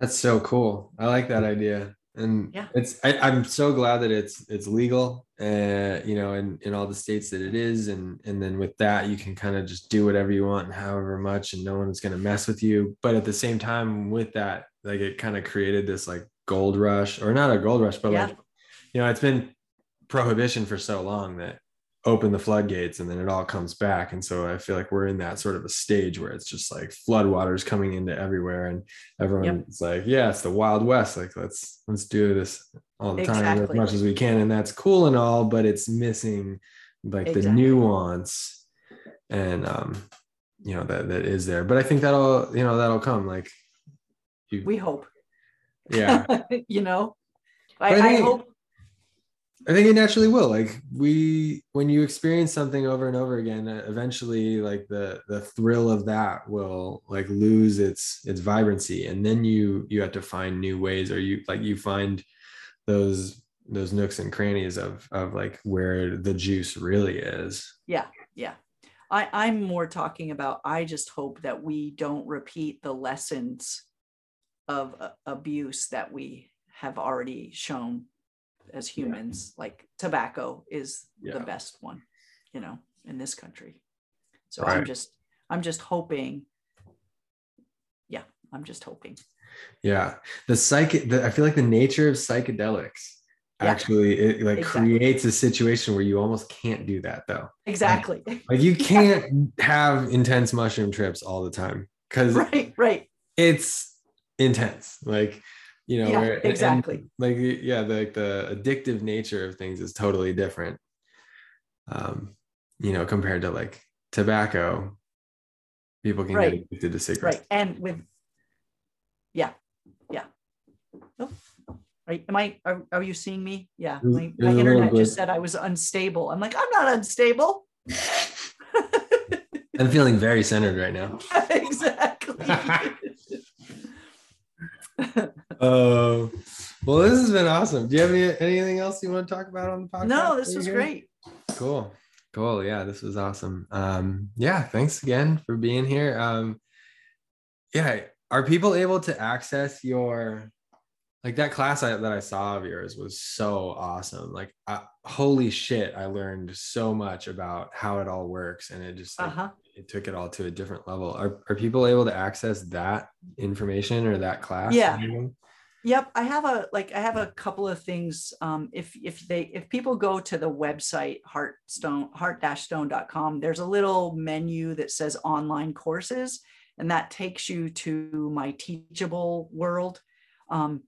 That's so cool. I like that idea. And yeah. it's, I, am so glad that it's, it's legal, uh, you know, in, in all the states that it is. And, and then with that, you can kind of just do whatever you want and however much, and no one's going to mess with you. But at the same time with that, like it kind of created this like gold rush or not a gold rush, but yeah. like, you know, it's been prohibition for so long that open the floodgates and then it all comes back. And so i feel like we're in that sort of a stage where it's just like floodwaters coming into everywhere and everyone's yep. like yeah it's the wild west. Like let's let's do this all the exactly. time as much as we can. And that's cool and all but it's missing like exactly. the nuance and um you know that that is there. But i think that'll you know that'll come like you, we hope. Yeah. You know? I, I, I hope I think it naturally will. Like we, when you experience something over and over again, uh, eventually, like the the thrill of that will like lose its its vibrancy, and then you you have to find new ways, or you like you find those those nooks and crannies of of like where the juice really is. Yeah, yeah. I, I'm more talking about, I just hope that we don't repeat the lessons of uh, abuse that we have already shown as humans. Like tobacco is Yeah. the best one, you know, in this country. So Right. I'm just, I'm just hoping. Yeah, I'm just hoping. Yeah, the psych. The, I feel like the nature of psychedelics Yeah. actually it like Exactly. creates a situation where you almost can't do that though. Exactly. Like you can't have intense mushroom trips all the time because right, right. it's intense. Like you know, Yeah, where- exactly. like yeah, the, like the addictive nature of things is totally different. Um, you know, compared to like tobacco, people can Right. get addicted to cigarettes. Right. And with, yeah, yeah. Oh, Right. Am I, are, are you seeing me? Yeah. My, my internet just said I was unstable. I'm like, I'm not unstable. I'm feeling very centered right now. exactly. Oh, well, this has been awesome. Do you have any, anything else you want to talk about on the podcast? no, this was here? great. Cool. Cool. Yeah, this was awesome. Um, yeah, thanks again for being here. Um, yeah, are people able to access your like that class I, that I saw of yours was so awesome. Like, uh, holy shit, I learned so much about how it all works, and it just like, Uh-huh. It took it all to a different level. Are are people able to access that information or that class? Yeah. Yep, I have a like I have a couple of things. Um, if if they if people go to the website heartstone heart-stone.com, there's a little menu that says online courses, and that takes you to my teachable world. Um,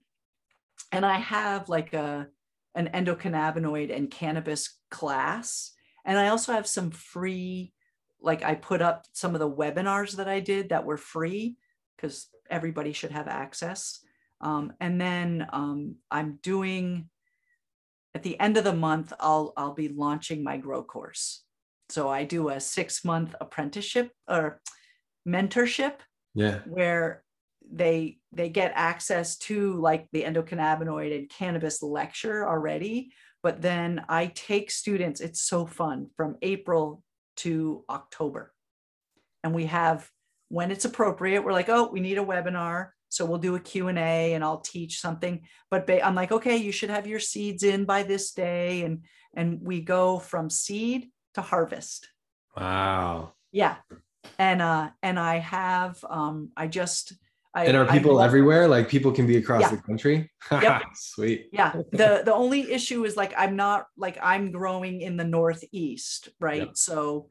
and I have like a an endocannabinoid and cannabis class, and I also have some free, like I put up some of the webinars that I did that were free because everybody should have access. Um, and then um, I'm doing at the end of the month, I'll I'll be launching my grow course. So I do a six month apprenticeship or mentorship Yeah. where they they get access to like the endocannabinoid and cannabis lecture already but then i take students it's so fun from april to october. And we have when it's appropriate we're like oh we need a webinar so we'll do a q&a and i'll teach something. But i'm like okay you should have your seeds in by this day. And and we go from seed to harvest. Wow. yeah. And uh and i have um i just I, And are people love- everywhere? Like people can be across Yeah. the country? Yep. Sweet. yeah the the only issue is like i'm not like i'm growing in the northeast right Yeah. so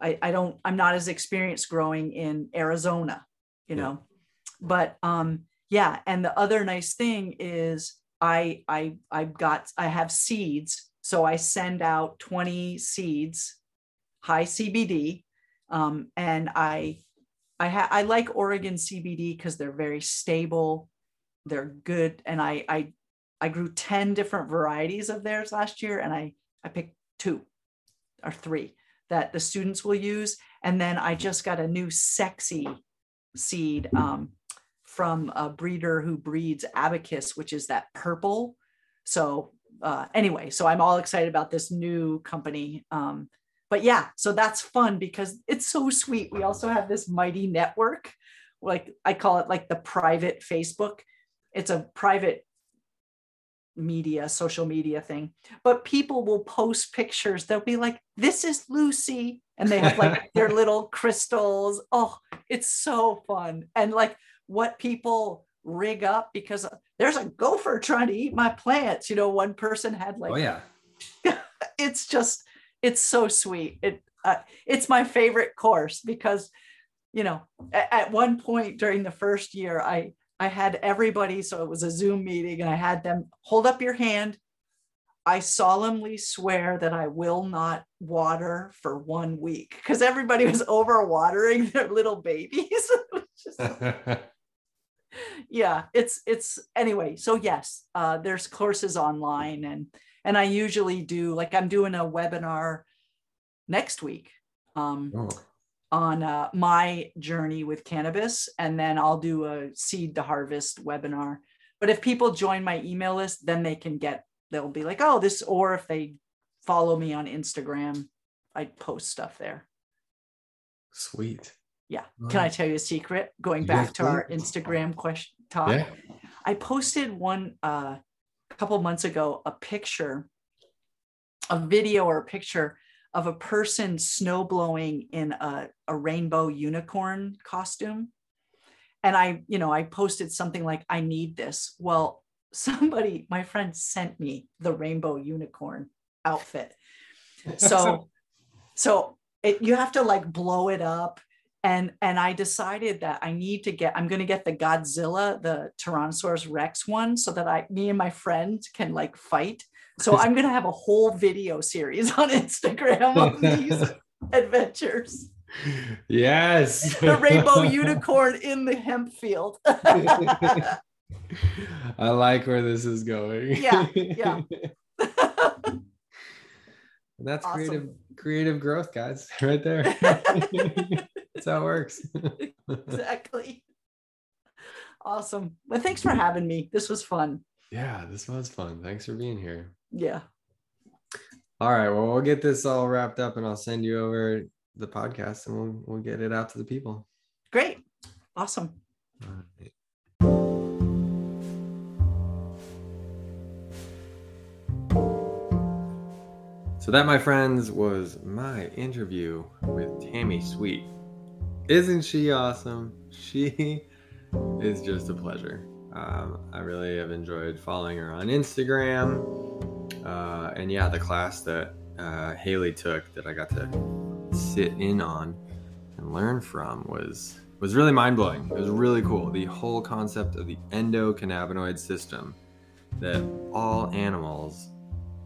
i i don't i'm not as experienced growing in arizona you Yeah. know but um yeah and the other nice thing is i i i've got i have seeds so i send out 20 seeds high cbd um and i i ha- i like oregon cbd because they're very stable they're good and i i i grew 10 different varieties of theirs last year and i i picked two or three that the students will use and then i just got a new sexy seed um, from a breeder who breeds abacus which is that purple. So uh, anyway so i'm all excited about this new company um, but yeah so that's fun because it's so sweet. We also have this mighty network like i call it like the private facebook. It's a private media social media thing. But people will post pictures. They'll be like this is lucy. And they have like their little crystals. Oh it's so fun. And like what people rig up because there's a gopher trying to eat my plants. You know one person had like oh yeah. it's just it's so sweet. It uh, it's my favorite course because you know at, at one point during the first year i i had everybody so it was a zoom meeting and i had them hold up your hand. I solemnly swear that i will not water for one week because everybody was over watering their little babies. Just- yeah it's it's anyway so yes uh there's courses online and and i usually do like i'm doing a webinar next week um oh, on uh, my journey with cannabis and then i'll do a seed to harvest webinar but if people join my email list then they can get they'll be like oh this or if they follow me on instagram i post stuff there Sweet. Yeah. Can I tell you a secret? Going back Yes, to our. Instagram question talk. Yeah. I posted one uh, a couple months ago a picture, a video or a picture of a person snow blowing in a, a rainbow unicorn costume. And I, you know, I posted something like, I need this. Well, somebody, my friend sent me the rainbow unicorn outfit. So, so it, you have to like blow it up and and i decided that i need to get i'm going to get the godzilla the tyrannosaurus rex one so that i me and my friend can like fight so i'm going to have a whole video series on instagram of these adventures yes. the rainbow unicorn in the hemp field I like where this is going. Yeah, yeah. That's Awesome. creative creative growth, guys. Right there. That's how it works. exactly awesome well thanks for having me this was fun yeah, this was fun. Thanks for being here. yeah All right. Well, we'll get this all wrapped up and I'll send you over the podcast and we'll we'll get it out to the people. great awesome All right. So that, my friends, was my interview with Tammi Sweet. Isn't she awesome? She is just a pleasure. Um, I really have enjoyed following her on Instagram. Uh, and yeah, the class that uh, Haley took that I got to sit in on and learn from was was really mind blowing. It was really cool. The whole concept of the endocannabinoid system that all animals,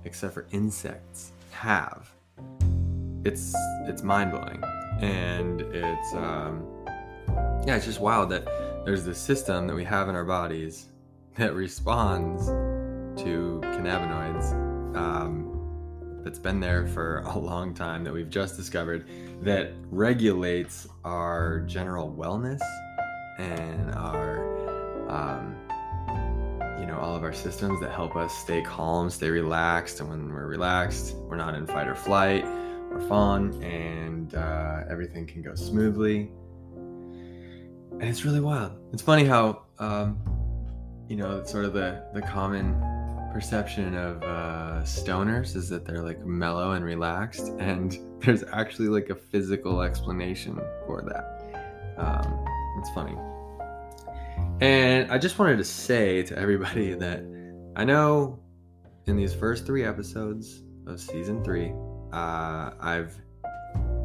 except for insects, have. It's it's mind blowing, and it's um, yeah, it's just wild that there's this system that we have in our bodies that responds to cannabinoids. Um, that's been there for a long time that we've just discovered that regulates our general wellness and our um, you know all of our systems that help us stay calm stay relaxed and when we're relaxed we're not in fight or flight or fawn and uh, everything can go smoothly and it's really wild it's funny how um, you know sort of the the common perception of uh, stoners is that they're like mellow and relaxed, and there's actually like a physical explanation for that. Um, it's funny. And I just wanted to say to everybody that I know in these first three episodes of season three, uh, I've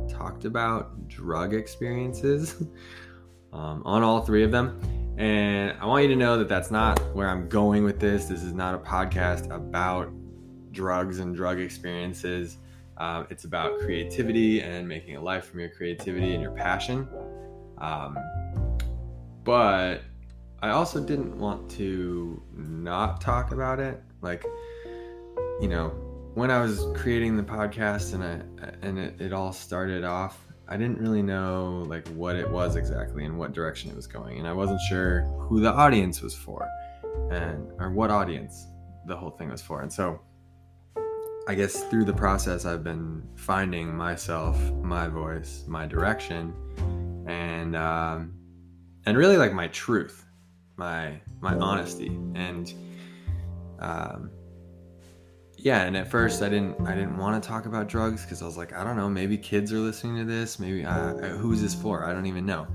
talked about drug experiences um, on all three of them. And I want you to know that that's not where I'm going with this. This is not a podcast about drugs and drug experiences. Um, it's about creativity and making a life from your creativity and your passion. Um, but I also didn't want to not talk about it. Like, you know, when I was creating the podcast and I and it, it all started off I didn't really know like what it was exactly and what direction it was going, and I wasn't sure who the audience was for, and or what audience the whole thing was for. And so, I guess through the process, I've been finding myself, my voice, my direction, and um, and really like my truth, my my honesty, and um, yeah and at first i didn't i didn't want to talk about drugs because i was like i don't know maybe kids are listening to this maybe uh, who's this for? I don't even know.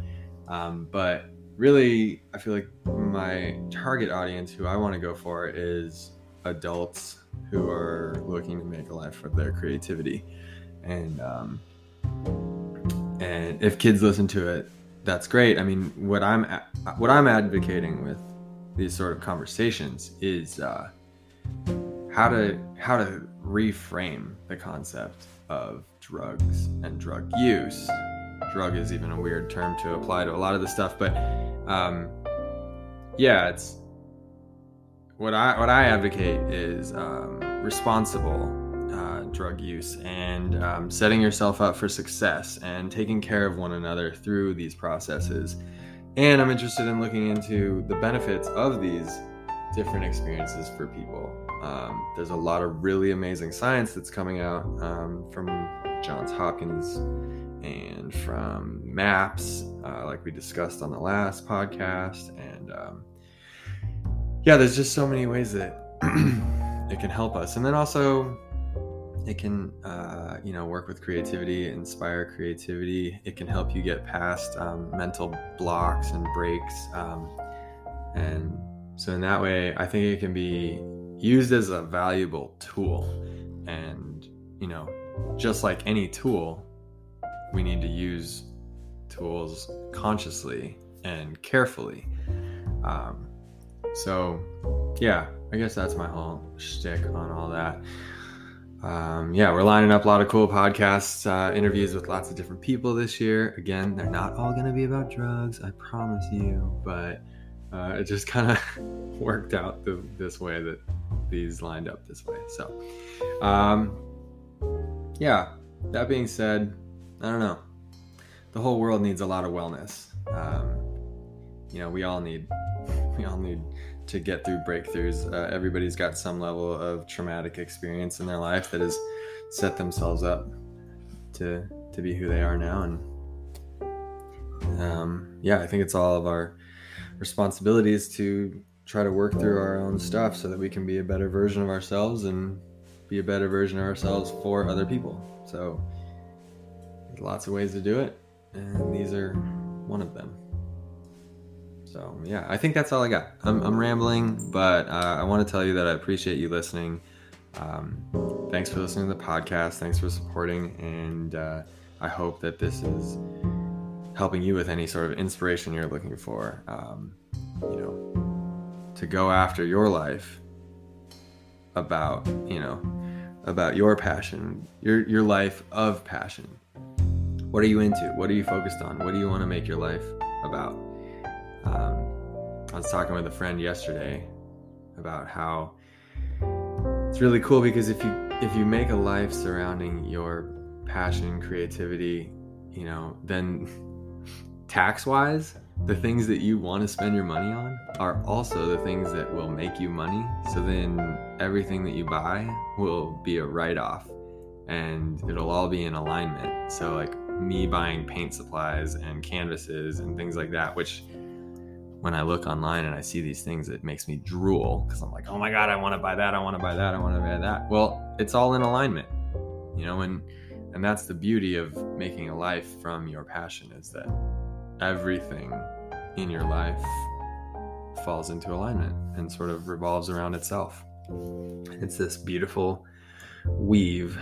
Um, but really i feel like my target audience who i want to go for is adults who are looking to make a life for their creativity. And um, and if kids listen to it that's great. I mean what i'm what i'm advocating with these sort of conversations is uh, how to how to reframe the concept of drugs and drug use. Drug is even a weird term to apply to a lot of the stuff, but um, yeah, it's what I what I advocate is um, responsible uh, drug use and um, setting yourself up for success and taking care of one another through these processes. And I'm interested in looking into the benefits of these different experiences for people. Um, there's a lot of really amazing science that's coming out um, from Johns Hopkins and from maps, uh, like we discussed on the last podcast. And um, yeah, there's just so many ways that it can help us. And then also, it can uh, you know work with creativity inspire creativity it can help you get past um, mental blocks and breaks um, and so in that way i think it can be used as a valuable tool. And you know just like any tool we need to use tools consciously and carefully. Um, so yeah i guess that's my whole shtick on all that. Um, yeah, we're lining up a lot of cool podcasts, uh, interviews with lots of different people this year. Again, they're not all going to be about drugs, I promise you, but uh, it just kind of worked out the, this way that these lined up this way. So, um, yeah, that being said, I don't know. The whole world needs a lot of wellness. Um, you know, we all need, we all need to get through breakthroughs. Uh, everybody's got some level of traumatic experience in their life that has set themselves up to to be who they are now, and um, yeah, I think it's all of our responsibilities to try to work through our own stuff so that we can be a better version of ourselves and be a better version of ourselves for other people. So, there's lots of ways to do it, and these are one of them. So yeah, I think that's all I got. I'm, I'm rambling, but uh, I want to tell you that I appreciate you listening. Um, thanks for listening to the podcast. Thanks for supporting, and uh, I hope that this is helping you with any sort of inspiration you're looking for. Um, you know, to go after your life about you know about your passion, your your life of passion. What are you into? What are you focused on? What do you want to make your life about? Um, I was talking with a friend yesterday about how it's really cool because if you if you make a life surrounding your passion, creativity, you know, then tax wise, the things that you want to spend your money on are also the things that will make you money. So then everything that you buy will be a write off and it'll all be in alignment. So, like me buying paint supplies and canvases and things like that, which when I look online and I see these things, it makes me drool because I'm like, oh my God, I want to buy that. I want to buy that. I want to buy that. Well, it's all in alignment, you know, and, and that's the beauty of making a life from your passion is that everything in your life falls into alignment and sort of revolves around itself. It's this beautiful weave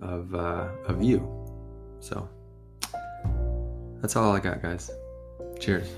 of, uh, of you. So that's all I got, guys. Cheers.